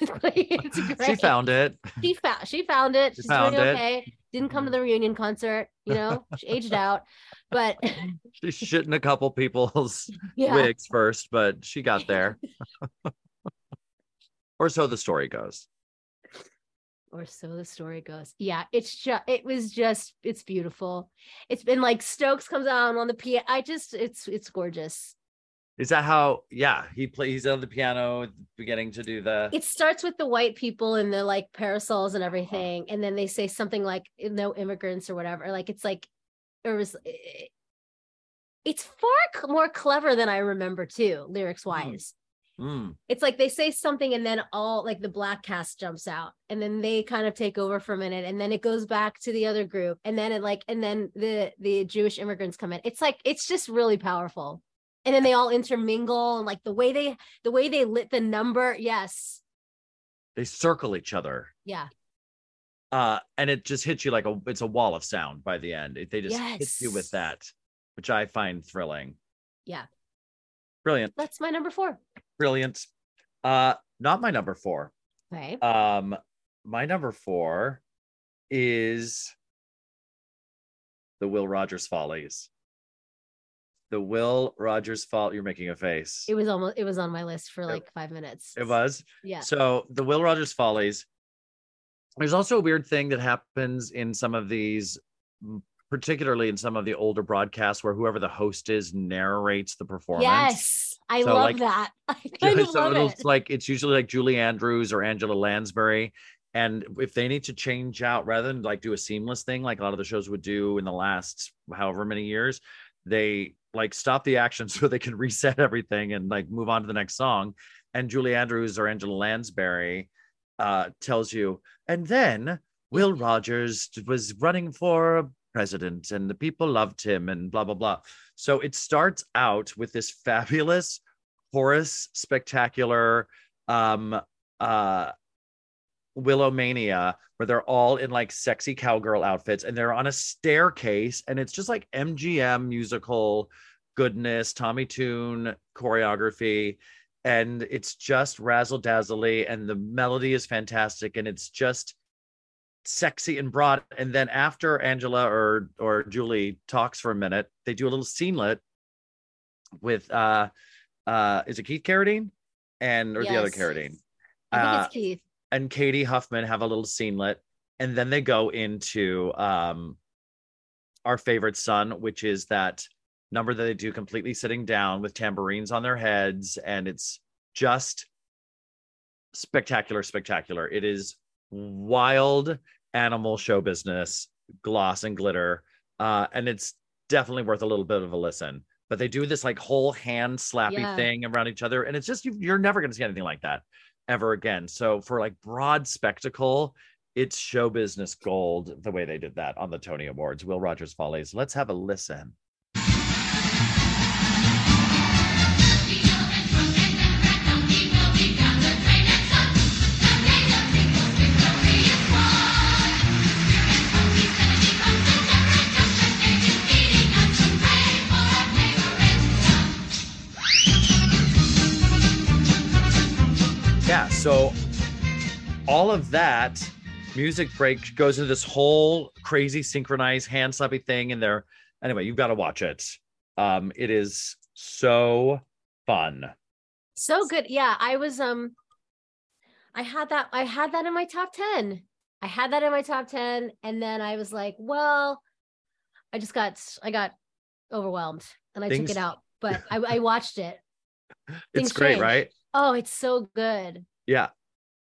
S2: She found it.
S3: she found she found it.
S2: She
S3: She's
S2: found
S3: doing
S2: it.
S3: okay. Didn't come to the reunion concert, you know, she aged out. But
S2: She's shitting a couple people's
S3: yeah,
S2: wigs first, but she got there. Or so the story goes.
S3: or so the story goes. Yeah, it's just it was just it's beautiful. It's been like Stokes comes on on the piano. I just it's it's gorgeous.
S2: Is that how? Yeah, he plays. He's on the piano, beginning to do the.
S3: It starts with the white people and the like parasols and everything, and then they say something like no immigrants or whatever. Like it's like it was. it- it's far c- more clever than I remember too, lyrics wise.
S2: Mm.
S3: It's like they say something and then all like the black cast jumps out and then they kind of take over for a minute and then it goes back to the other group and then it like and then the the jewish immigrants come in. It's like it's just really powerful. And then they all intermingle and like the way they the way they lit the number yes.
S2: They circle each other.
S3: yeah.
S2: Uh and it just hits you like a it's a wall of sound by the end. It- they just hit you with that which i find thrilling.
S3: Yeah.
S2: brilliant.
S3: That's my number four
S2: brilliant. Uh not my number four.
S3: Okay.
S2: Um my number four is the will rogers follies. The will rogers fall you're making a face.
S3: It was almost it was on my list for like five minutes.
S2: It was?
S3: Yeah.
S2: So the Will Rogers Follies. There's also a weird thing that happens in some of these, particularly in some of the older broadcasts, where whoever the host is narrates the performance.
S3: yes i
S2: So,
S3: love
S2: like,
S3: that i kind of love it
S2: it's like it's usually like Julie Andrews or Angela Lansbury. And if they need to change out rather than like do a seamless thing like a lot of the shows would do in the last however many years, they like stop the action so they can reset everything and like move on to the next song. And Julie Andrews or Angela Lansbury uh, tells you, and then Will Rogers was running for president and the people loved him and blah, blah, blah. So it starts out with this fabulous chorus spectacular um uh Willamania, where they're all in like sexy cowgirl outfits and they're on a staircase, and it's just like MGM musical goodness, Tommy Tune choreography, and it's just razzle dazzly, and the melody is fantastic, and it's just sexy and broad. And then after Angela or or Julie talks for a minute, they do a little scenelet with uh uh is it Keith Carradine and or the other
S3: Yes.
S2: Carradine?
S3: I think
S2: Uh,
S3: it's Keith.
S2: and Cady Huffman have a little scenelet, and then they go into um our favorite son, which is that number that they do completely sitting down with tambourines on their heads, and it's just spectacular, spectacular. It is wild animal show business, gloss and glitter, uh, and it's definitely worth a little bit of a listen. But they do this like whole hand slappy
S3: Yeah.
S2: thing around each other, and it's just you, you're never going to see anything like that ever again. So for like broad spectacle, it's show business gold the way they did that on the Tony Awards. Will Rogers Follies. Let's have a listen. So all of that music break goes into this whole crazy synchronized hand slappy thing in there. Anyway, you've got to watch it. Um, it is so fun.
S3: So good. Yeah, I was um I had that I had that in my top 10. I had that in my top 10 and then I was like, well, I just got I got overwhelmed and I
S2: Things-
S3: took it out, but I, I watched it.
S2: It's
S3: Things
S2: great,
S3: change.
S2: right?
S3: Oh, it's so good.
S2: Yeah.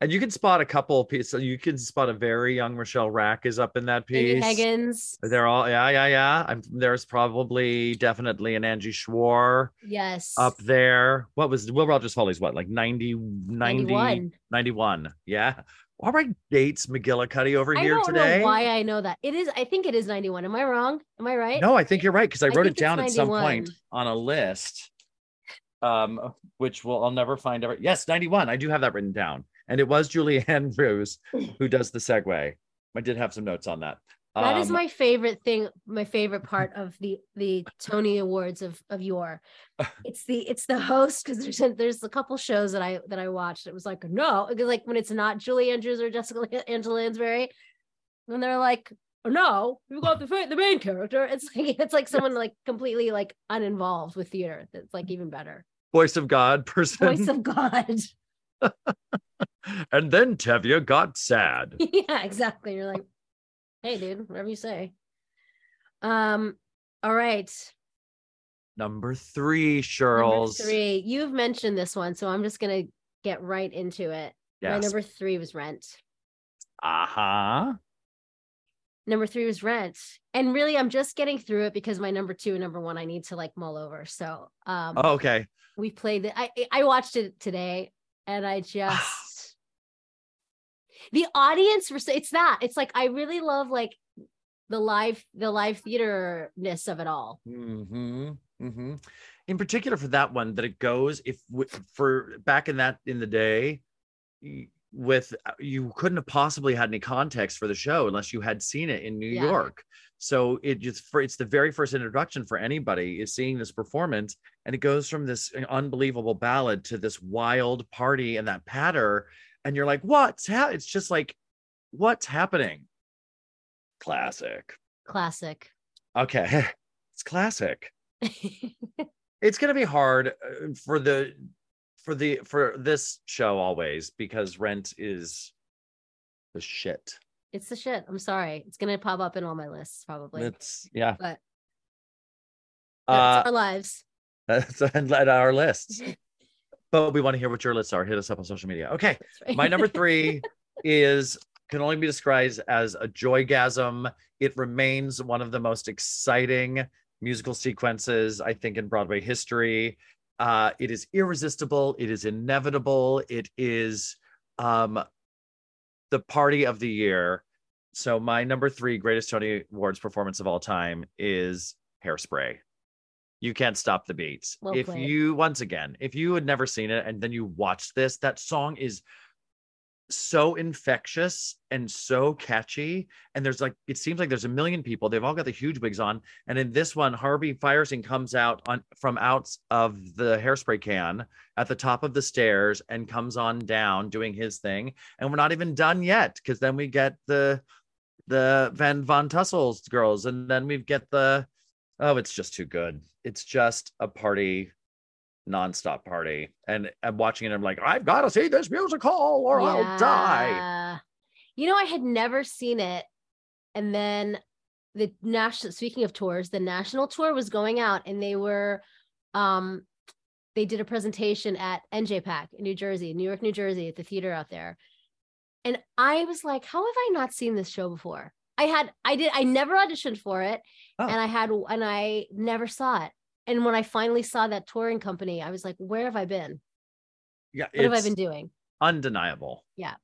S2: And you can spot a couple of pieces. You can spot a very young Rochelle Rack is up in that piece.
S3: Higgins.
S2: They're all yeah, yeah, yeah. I'm, there's probably definitely an Angie Schworer
S3: Yes.
S2: up there. What was Will Rogers Follies? What like 90, 90
S3: 91.
S2: 91. Yeah. All right, dates McGillicuddy over
S3: I
S2: here
S3: don't
S2: today.
S3: know why I know that. It is I think it is 91. Am I wrong? Am I right?
S2: No, I think you're right because I
S3: I
S2: wrote it down at some point
S3: 91.
S2: on a list, um, which will I'll never find ever. Yes, 91. I do have that written down, and it was Julie Andrews who does the segue. I did have some notes on that.
S3: That is
S2: Um,
S3: my favorite thing, my favorite part of the the Tony Awards of of your. It's the it's the host because there's a- there's a couple shows that I that I watched. It was like no, because like when it's not Julie Andrews or Jessica Angela Lansbury, and they're like oh, no, you got the the main character. It's like it's like someone like completely like uninvolved with theater. That's like even better.
S2: Voice of God person,
S3: Voice of God.
S2: and then Tevye got sad.
S3: yeah, exactly. You're like, hey, dude, whatever you say. Um. All right.
S2: Number three,
S3: Number
S2: Shirls.
S3: three. You've mentioned this one, so I'm just gonna get right into it. My number three was Rent.
S2: Uh huh.
S3: Number three was Rent, and really, I'm just getting through it because my number two and number one I need to like mull over. So, um,
S2: Oh, okay.
S3: We played it. I I watched it today, and I just the audience. It's that. It's like I really love like the live the live theaterness of it all.
S2: hmm hmm In particular for that one, that it goes if for back in that in the day, with uh, you couldn't have possibly had any context for the show unless you had seen it in New
S3: Yeah.
S2: York. So it just for it's the very first introduction for anybody is seeing this performance, and it goes from this unbelievable ballad to this wild party and that patter, and you're like, what's ha-? It's just like, what's happening? Classic.
S3: Classic.
S2: Okay, it's classic it's going to be hard uh, for the for the for this show always because rent is the shit
S3: it's the shit. I'm sorry. It's gonna pop up in all my lists probably.
S2: it's yeah
S3: but
S2: uh
S3: our lives.
S2: that's at our lists but we want to hear what your lists are hit us up on social media okay
S3: right.
S2: my number three is can only be described as a joygasm it remains one of the most exciting musical sequences i think in broadway history uh, it is irresistible it is inevitable it is um, the party of the year. So my number three greatest tony awards performance of all time is hairspray. You can't stop the beats.
S3: Well
S2: if
S3: played.
S2: you once again if you had never seen it and then you watch this that song is so infectious and so catchy. And there's like, it seems like there's a million people. They've all got the huge wigs on. And in this one, Harvey Fierstein comes out on from out of the hairspray can at the top of the stairs and comes on down doing his thing. And we're not even done yet because then we get the the Van Von Tussle's girls, and then we get the oh, it's just too good. It's just a party nonstop party. And I'm watching it. I'm like, I've got to see this musical or I'll die.
S3: You know, I had never seen it. And then the national speaking of tours, the national tour was going out and they were um they did a presentation at NJPAC in New Jersey, New York, New Jersey, at the theater out there. And I was like, how have I not seen this show before? I had I did I never auditioned for it
S2: Oh.
S3: and I had and I never saw it. And when I finally saw that touring company, I was like, where have I been?
S2: Yeah,
S3: What have I been doing?
S2: undeniable.
S3: Yeah.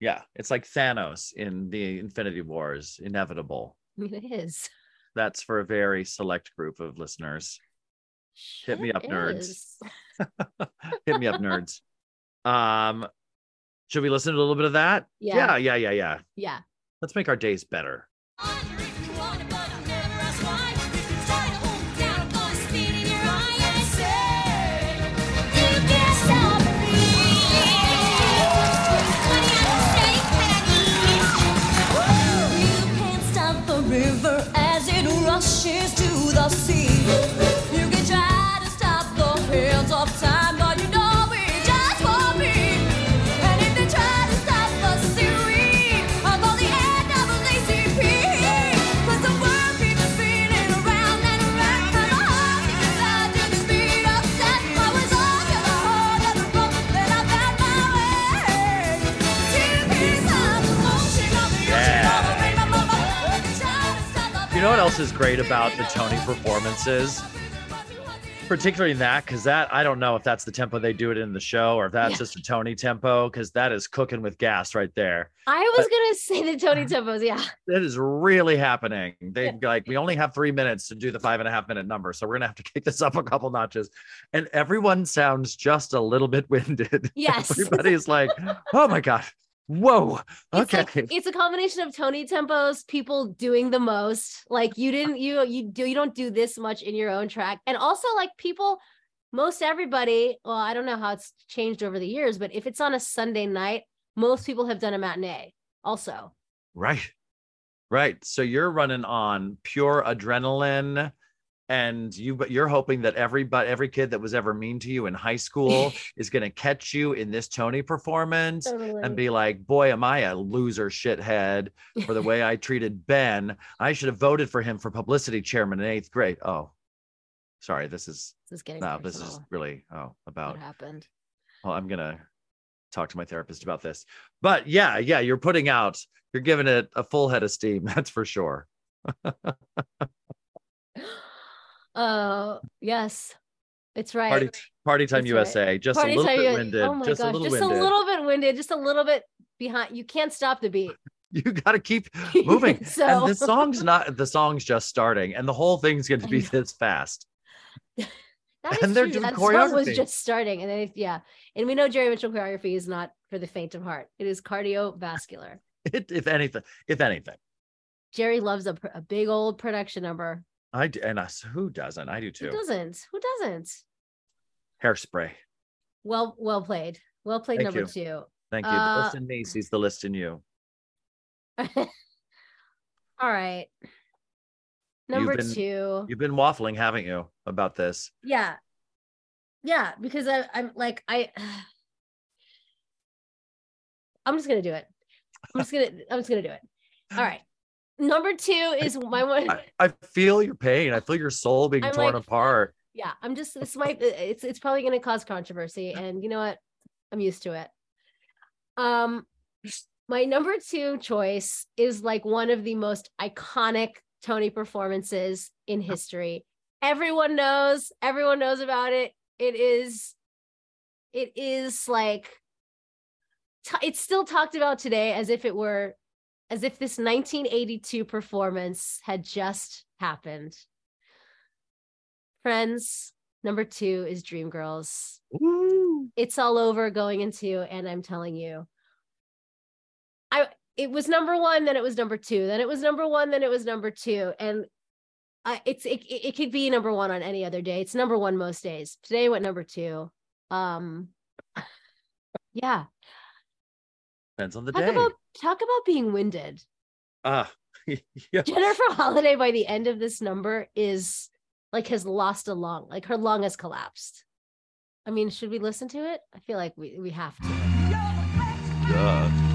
S2: Yeah, it's like Thanos in the Infinity Wars, inevitable.
S3: I mean, it is.
S2: That's for a very select group of listeners. Hit me up, nerds. Hit me up, nerds. Um, should we listen to a little bit of that?
S3: Yeah.
S2: yeah, yeah, yeah, yeah.
S3: Yeah.
S2: Let's make our days better. Else is great about the Tony performances? Particularly in that, because that I don't know if that's the tempo they do it in the show or if that's
S3: Yeah.
S2: just a Tony tempo, because that is cooking with gas right there.
S3: I was gonna say the Tony tempos, yeah.
S2: That is really happening. They like we only have three minutes to do the five and a half minute number, so we're gonna have to kick this up a couple notches. And everyone sounds just a little bit winded.
S3: Yes.
S2: Everybody's like, oh my god, whoa,
S3: It's
S2: okay.
S3: like it's a combination of Tony tempos, people doing the most. Like you didn't you you do you don't do this much in your own track. And also like people most everybody, well, I don't know how it's changed over the years, but if it's on a Sunday night, most people have done a matinee also.
S2: Right. Right. So you're running on pure adrenaline and you but you're hoping that every but every kid that was ever mean to you in high school is going to catch you in this Tony performance and be like, "Boy, am I a loser shithead for the way I treated Ben. I should have voted for him for publicity chairman in 8th grade." Oh. Sorry, this is
S3: this is getting
S2: no, this is really oh about what
S3: happened.
S2: well, I'm gonna talk to my therapist about this. But yeah, yeah, you're putting out, you're giving it a full head of steam, that's for sure.
S3: Uh yes. It's right.
S2: Party party time
S3: That's right.
S2: USA, just
S3: Party
S2: a little bit winded,
S3: Oh my
S2: just
S3: gosh,
S2: a little
S3: just
S2: winded.
S3: a little bit winded, just a little bit behind. You can't stop the beat.
S2: You gotta keep moving.
S3: so
S2: And the song's not the song's just starting, and the whole thing's gonna be this fast.
S3: That
S2: And
S3: is
S2: they're
S3: true.
S2: doing
S3: that song was just starting, and then it- yeah, and we know Jerry Mitchell choreography is not for the faint of heart. It is cardiovascular.
S2: It, if anything, if anything.
S3: Jerry loves a, a big old production number.
S2: I do, and us who doesn't? I do too.
S3: Who doesn't? Who doesn't?
S2: Hairspray.
S3: Well, well played. Well played.
S2: Thank
S3: number two.
S2: Thank you. The
S3: Uh,
S2: list in me sees the list in you.
S3: All right. Number
S2: been-
S3: two.
S2: You've been waffling, haven't you, about this?
S3: Yeah. Yeah, because I, I'm like I I'm just gonna do it. I'm just gonna I'm just gonna do it. All right. Number two is my one.
S2: I, I feel your pain. I feel your soul being
S3: I'm
S2: torn
S3: like-
S2: apart.
S3: Yeah, I'm just this might it's it's probably gonna cause controversy, and you know what? I'm used to it. Um my number two choice is like one of the most iconic Tony performances in history. Everyone knows, everyone knows about it. It is, it is like, t- it's still talked about today as if it were, as if this 1982 performance had just happened. Friends, number two is Dreamgirls
S2: Ooh.
S3: it's all over going into and i'm telling you I it was number one, then it was number two, then it was number one, then it was number two, and I, it's it, it it could be number one on any other day. It's number one most days. Today went number two. Um, yeah.
S2: Depends on the
S3: Talk
S2: day.
S3: about talk about being winded.
S2: Ah, yeah.
S3: Jennifer Holliday by the end of this number is like has lost a lung, like her lung has collapsed. I mean, should we listen to it? I feel like we we have to.
S2: Duh.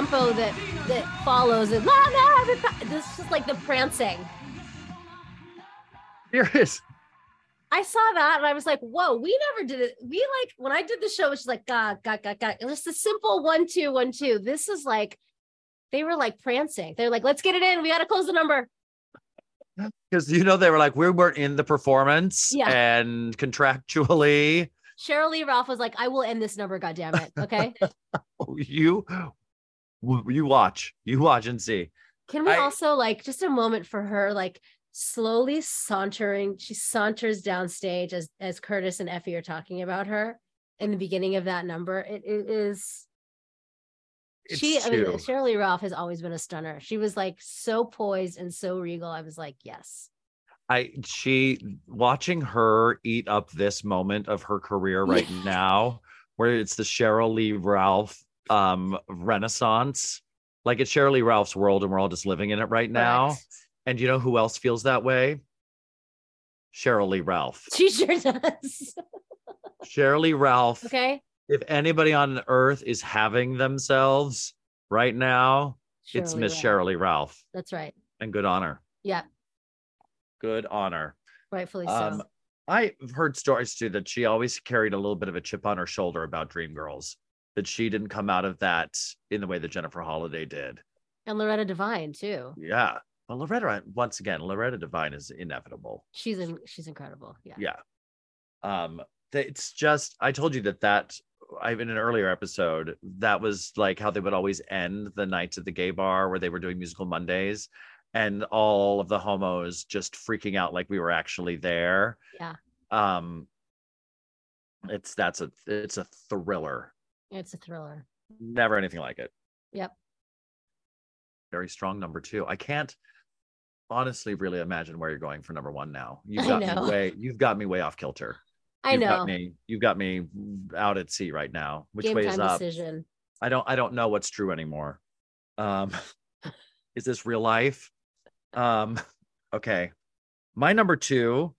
S3: Tempo that that follows it. La, la, This is like the prancing.
S2: Serious.
S3: I saw that and I was like, whoa, we never did it. We like when I did the show, it's just like God, ga ga ga. It was a simple one, two, one, two. This is like they were like prancing. They're like, let's get it in. We gotta close the number.
S2: Because you know they were like we weren't in the performance
S3: Yeah.
S2: and contractually
S3: Sheryl Lee Ralph was like, I will end this number, God damn it. Okay.
S2: Oh, you you watch you watch and see.
S3: Can we
S2: I-
S3: also like just a moment for her, like slowly sauntering? She saunters downstage as as Curtis and Effie are talking about her in the beginning of that number. It, it is she. I mean, Shirley Ralph has always been a stunner. She was like so poised and so regal. I was like, yes,
S2: I she watching her eat up this moment of her career right now, where it's the Sheryl Lee Ralph um renaissance. Like it's Lee Ralph's world and we're all just living in it right now.
S3: Correct.
S2: And you know who else feels that way? Sheryl Lee Ralph.
S3: She sure does.
S2: Sheryl Lee Ralph.
S3: okay,
S2: If anybody on earth is having themselves right now, it's Miss. Sheryl Lee Ralph.
S3: That's right.
S2: And good honor.
S3: Yeah,
S2: Good honor.
S3: rightfully so.
S2: Um, I've heard stories too that she always carried a little bit of a chip on her shoulder about Dreamgirls, that she didn't come out of that in the way that Jennifer Holliday did.
S3: and Loretta Devine too.
S2: Yeah. Well, Loretta, once again, Loretta Devine is inevitable.
S3: She's in, she's incredible. Yeah.
S2: Yeah. Um, it's just, I told you that that, I in an earlier episode, that was like how they would always end the nights at the gay bar where they were doing musical Mondays and all of the homos just freaking out like we were actually there.
S3: Yeah.
S2: Um, it's that's a it's a thriller.
S3: It's a thriller.
S2: Never anything like it.
S3: Yep.
S2: Very strong number two. I can't honestly really imagine where you're going for number one now. You've
S3: I
S2: got
S3: know.
S2: me way you've got me way off kilter.
S3: I
S2: You've
S3: know.
S2: got me you've got me out at sea right now. Which
S3: Game
S2: way
S3: time
S2: is up?
S3: decision.
S2: I don't I don't know what's true anymore. Um is this real life? Um okay. My number 2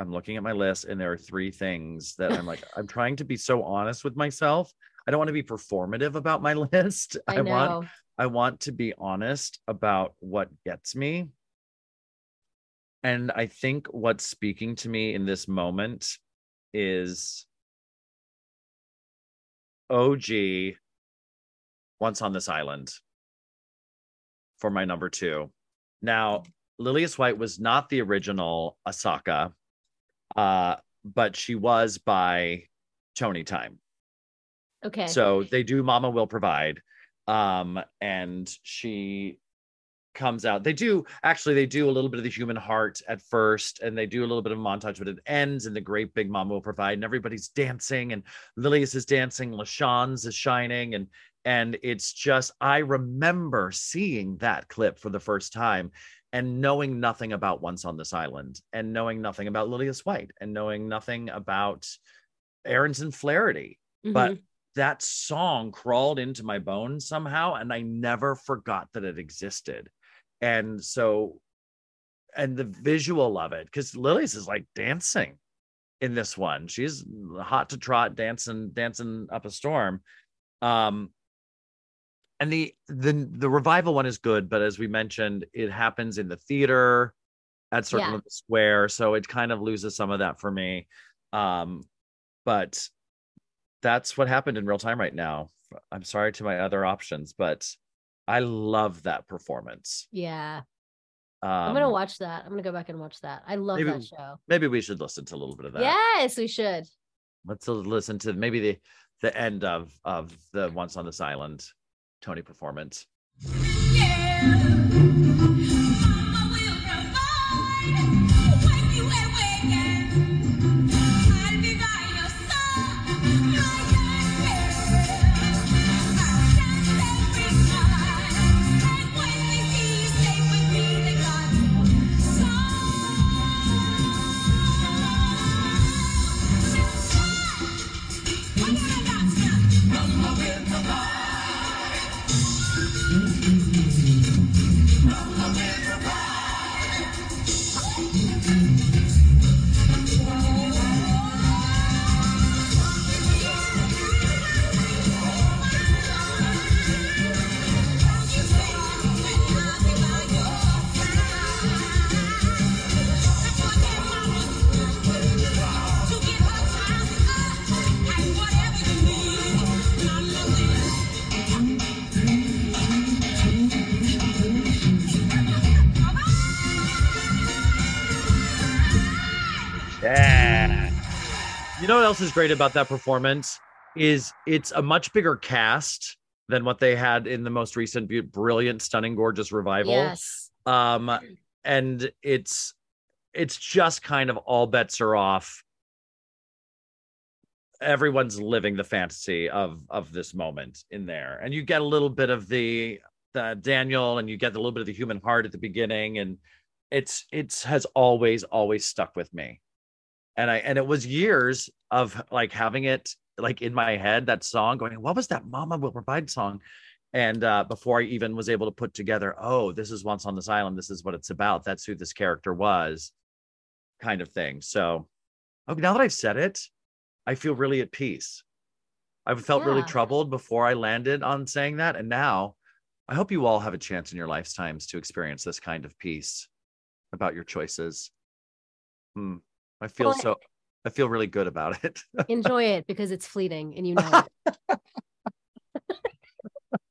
S2: I'm looking at my list and there are three things that I'm like I'm trying to be so honest with myself. I don't want to be performative about my list.
S3: I,
S2: I want I want to be honest about what gets me. And I think what's speaking to me in this moment is OG Once on This Island for my number two. Now, Lillias White was not the original Asaka, uh, but she was by Tony Time.
S3: Okay.
S2: So they do Mama Will Provide. Um, and she comes out. They do actually they do a little bit of the human heart at first, and they do a little bit of montage, but it ends in the great big mom will provide, and everybody's dancing, and Lillias is dancing, LaChanze is shining, and and it's just I remember seeing that clip for the first time and knowing nothing about Once on This Island, and knowing nothing about Lillias White, and knowing nothing about Ahrens and Flaherty, but
S3: Mhm.
S2: that song crawled into my bones somehow and i never forgot that it existed. And so and the visual of it because Lillias is like dancing in this one. She's hot to trot dancing dancing up a storm. Um and the the the revival one is good but as we mentioned it happens in the theater at circle
S3: Yeah.
S2: of the square so it kind of loses some of that for me um but that's what happened in real time right now. I'm sorry to my other options, but I love that performance.
S3: Yeah.
S2: Um,
S3: I'm gonna watch that. I'm gonna go back and watch that. I love
S2: maybe-
S3: that show.
S2: Maybe we should listen to a little bit of that.
S3: Yes, we should.
S2: Let's listen to maybe the the end of of the Once on This Island Tony performance. Yeah. Else is great about that performance is it's a much bigger cast than what they had in the most recent brilliant, stunning, gorgeous revival.
S3: Yes.
S2: um and it's it's just kind of all bets are off everyone's living the fantasy of of this moment in there and you get a little bit of the the daniel and you get a little bit of the human heart at the beginning and it's it's has always always stuck with me and i and it was years of like having it like in my head that song going what was that mama will provide song and uh, before I even was able to put together, oh, this is Once on This Island, this is what it's about, that's who this character was, kind of thing. So, okay, now that I've said it, I feel really at peace. I've felt really troubled before I landed on saying that, and now I hope you all have a chance in your lifetimes to experience this kind of peace about your choices. Hmm. I feel
S3: Well,
S2: so. I feel really good about it.
S3: Enjoy it because it's fleeting and you know it.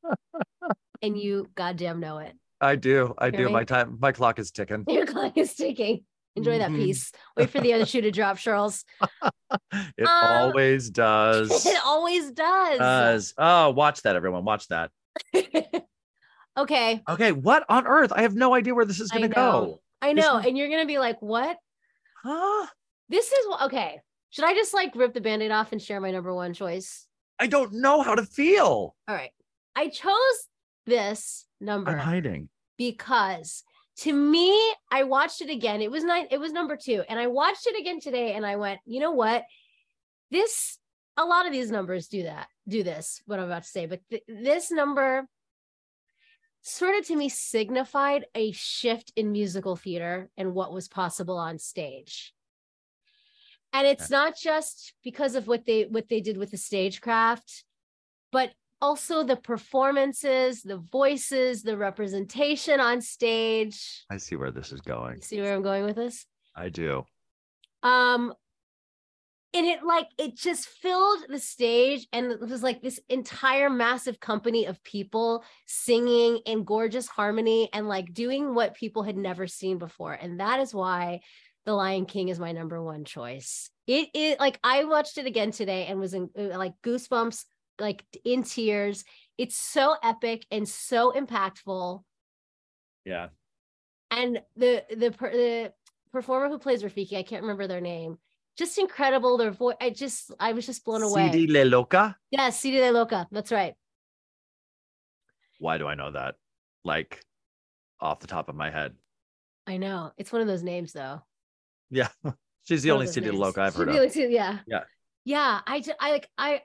S3: and you goddamn know it.
S2: I do. I do.
S3: Right?
S2: My time. My clock is ticking.
S3: Your clock is ticking. Enjoy that
S2: Mhm.
S3: piece. Wait for the other shoe to drop, Charles.
S2: It
S3: Um,
S2: always does.
S3: it always does.
S2: does. Oh, watch that, everyone. Watch that.
S3: okay.
S2: Okay, what on earth? I have no idea where this is going to go.
S3: I know.
S2: is-
S3: And you're going to be like, what?
S2: Huh?
S3: This is okay. Should I just like rip the band aid off and share my number one choice?
S2: I don't know how to feel.
S3: All right. I chose this number
S2: I'm hiding.
S3: because to me, I watched it again. It was nine, it was number two. And I watched it again today and I went, you know what? This a lot of these numbers do that, do this, what I'm about to say, but th- this number sort of to me signified a shift in musical theater and what was possible on stage. And it's not just because of what they what they did with the stagecraft, but also the performances, the voices, the representation on stage.
S2: I see where this is going.
S3: You see where I'm going with this?
S2: I do.
S3: Um and it like it just filled the stage and it was like this entire massive company of people singing in gorgeous harmony and like doing what people had never seen before and that is why the lion king is my number one choice it is like i watched it again today and was in uh, like goosebumps like in tears it's so epic and so impactful
S2: Yeah.
S3: and the the the performer who plays Rafiki, I can't remember their name. Just incredible. Their voice, I just I was just blown away.
S2: Tsidii Le Loka.
S3: Yes, Tsidii Le Loka. That's right.
S2: Why do I know that? Like off the top of my head.
S3: I know it's one of those names though.
S2: Yeah. She's the only
S3: those
S2: Tsidii I've
S3: She's
S2: heard of.
S3: two- yeah.
S2: Yeah.
S3: Yeah. I I like I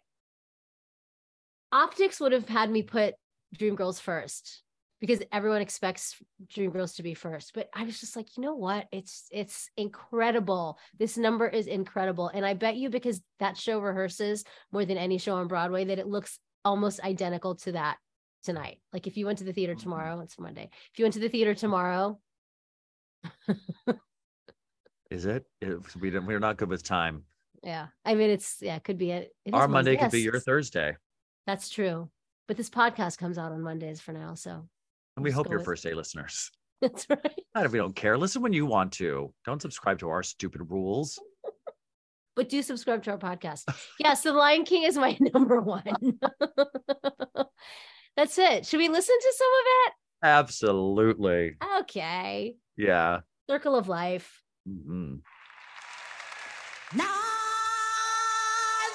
S3: optics would have had me put Dreamgirls first because everyone expects Dreamgirls to be first. But I was just like, you know what? It's it's incredible. This number is incredible. And I bet you because that show rehearses more than any show on Broadway that it looks almost identical to that tonight. Like if you went to the theater mm-hmm. tomorrow, it's Monday. If you went to the theater tomorrow,
S2: Is it? We didn't, we're not good with time.
S3: yeah. I mean it's yeah, it could be it. it
S2: Our Monday could be your Thursday.
S3: That's true. But this podcast comes out on Mondays for now. So
S2: And we hope you're
S3: with-
S2: first day listeners.
S3: that's right.
S2: Not if we don't care. Listen when you want to. Don't subscribe to our stupid rules.
S3: But do subscribe to our podcast. Yes, The Lion King is my number one. that's it. Should we listen to some of it? Absolutely. Okay.
S2: Yeah.
S3: Circle of Life.
S2: 음.
S3: 난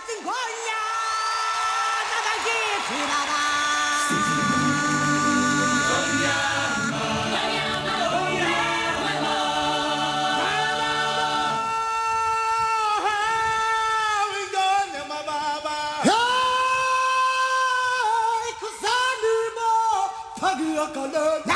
S3: 뜬거야 나가기 불안한 Colombia.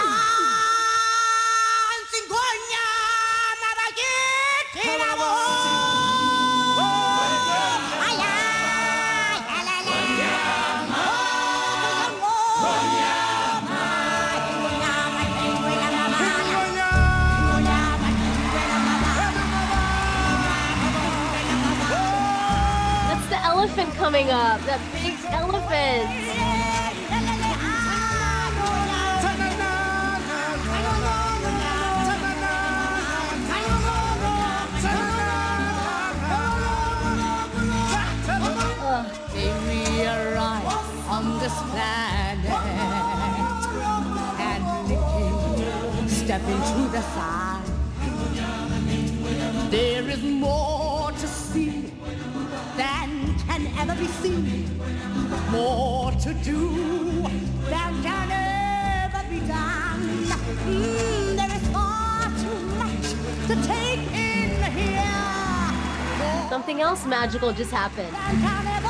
S3: Coming up. That big elephant.
S6: On this planet and licking, step into the sun. There is more than can ever be seen, more to do than can ever be done. Mm, there is far too much to take in here.
S3: Something else magical just happened.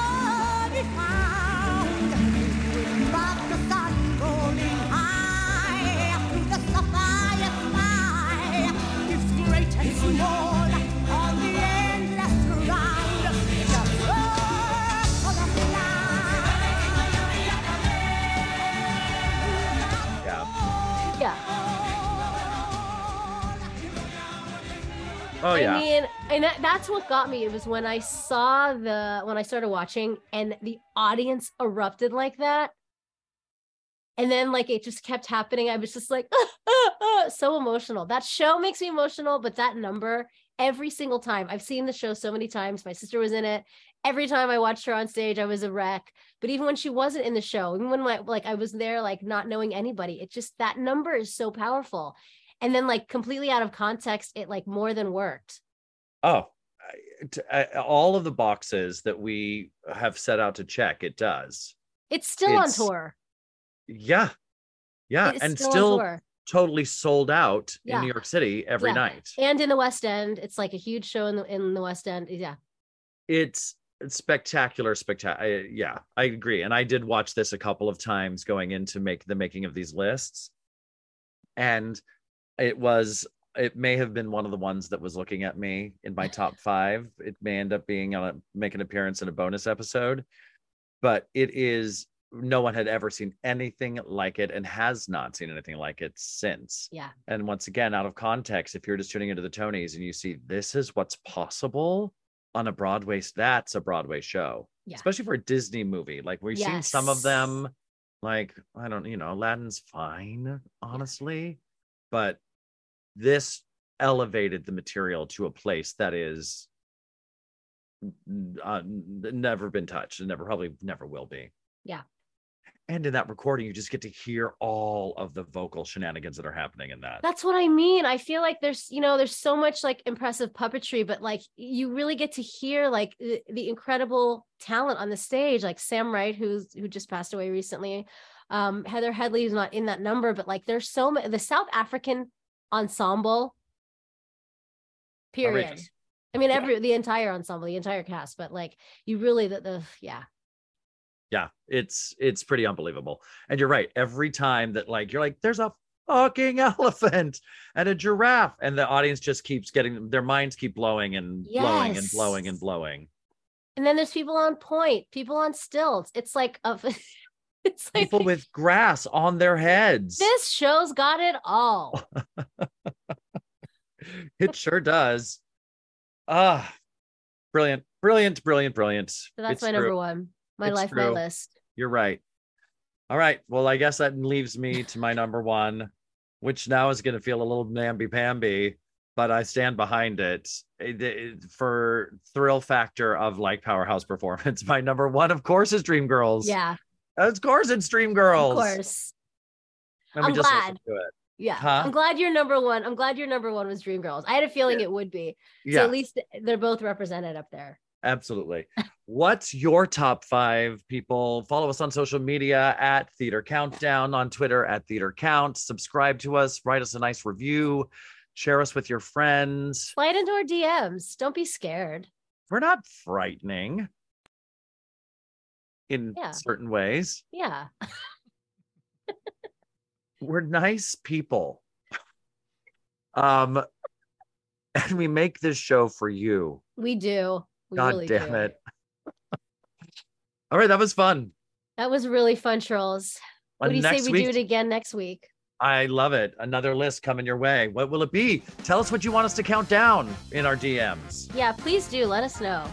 S2: Oh yeah.
S3: I mean, and that, that's what got me. It was when I saw the when I started watching and the audience erupted like that. And then like it just kept happening. I was just like so emotional. That show makes me emotional, but that number every single time. I've seen the show so many times. My sister was in it. Every time I watched her on stage, I was a wreck. But even when she wasn't in the show, even when my, like I was there, like not knowing anybody, it just that number is so powerful. And then like completely out of context, it like more than worked.
S2: Oh, I- t- I- all of the boxes that we have set out to check, it does.
S3: It's still
S2: It's-
S3: on tour.
S2: Yeah. Yeah.
S3: It is
S2: and
S3: still,
S2: still, totally sold out
S3: Yeah.
S2: in New York City every
S3: Yeah.
S2: night.
S3: And in the West End, it's like a huge show in the in the West End. Yeah.
S2: It's it's spectacular, spectacular. Yeah, I agree. And I did watch this a couple of times going into make the making of these lists. And it was it may have been one of the ones that was looking at me in my top five. It may end up being on a make an appearance in a bonus episode, but it is no one had ever seen anything like it and has not seen anything like it since.
S3: Yeah.
S2: And once again, out of context, if you're just tuning into the Tonys and you see this is what's possible on a Broadway, that's a Broadway show,
S3: Yeah.
S2: especially for a Disney movie. Like we've seen some of them, like I don't, you know, Aladdin's fine, honestly, but this elevated the material to a place that is uh, never been touched and never probably never will be. Yeah. And in that recording, you just get to hear all of the vocal shenanigans that are happening in that.
S3: That's what I mean. I feel like there's, you know, there's so much like impressive puppetry, but like you really get to hear like the, the incredible talent on the stage, like Sam Wright, who's who just passed away recently. Um, Heather Headley is not in that number, but like there's so many the South African ensemble. Period.
S2: Outrageous.
S3: I mean,
S2: Yeah.
S3: every the entire ensemble, the entire cast, but like you really the, the yeah.
S2: yeah it's it's pretty unbelievable and you're right every time that like you're like there's a fucking elephant and a giraffe and the audience just keeps getting their minds keep blowing and blowing and blowing and blowing
S3: And then there's people on point, people on stilts. It's like a it's like
S2: people with grass on their heads
S3: this show's got it all.
S2: it sure does ah brilliant brilliant brilliant brilliant
S3: So that's
S2: It's
S3: my
S2: true.
S3: number one. My
S2: It's
S3: life, my list.
S2: You're right. All right. Well, I guess that leaves me to my number one, which now is going to feel a little namby pamby, but I stand behind it. It- it- for thrill factor of like powerhouse performance. My number one, of course, is Dreamgirls.
S3: Yeah,
S2: of course, it's Dreamgirls.
S3: of course.
S2: Let
S3: I'm
S2: just
S3: glad.
S2: to it.
S3: Yeah.
S2: Huh?
S3: I'm glad your number one. I'm glad your number one was Dreamgirls. I had a feeling it would be. So
S2: Yeah,
S3: at least they're both represented up there.
S2: absolutely. What's your top five people? Follow us on social media at Theater Countdown, on Twitter at Theater Count. Subscribe to us, write us a nice review, share us with your friends.
S3: Slide into our DMs. Don't be scared.
S2: We're not frightening in
S3: Yeah.
S2: certain ways.
S3: Yeah.
S2: We're nice people. Um, and we make this show for you.
S3: We do. We
S2: God
S3: really
S2: damn
S3: do.
S2: it. All right, that was fun.
S3: That was really fun, Charles. What do you say we
S2: week,
S3: do it again next week?
S2: I love it. Another list coming your way. What will it be? Tell us what you want us to count down in our DMs.
S3: Yeah, please do. Let us know.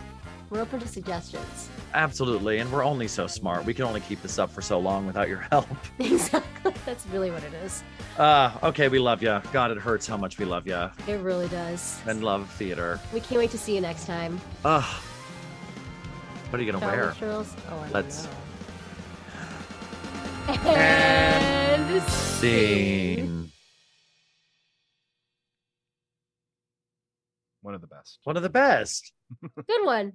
S3: We're open to suggestions.
S2: Absolutely. And we're only so smart. We can only keep this up for so long without your help.
S3: Exactly. That's really what it is.
S2: Uh, okay, we love you. God, it hurts how much we love you
S3: It really does.
S2: and love theater.
S3: We can't wait to see you next time.
S2: Ugh. What are you gonna
S3: Shall
S2: wear?
S3: Charles? Oh, I
S2: Let's-
S3: know. And scene.
S2: Scene.
S7: One of the best.
S2: One of the best.
S3: Good one.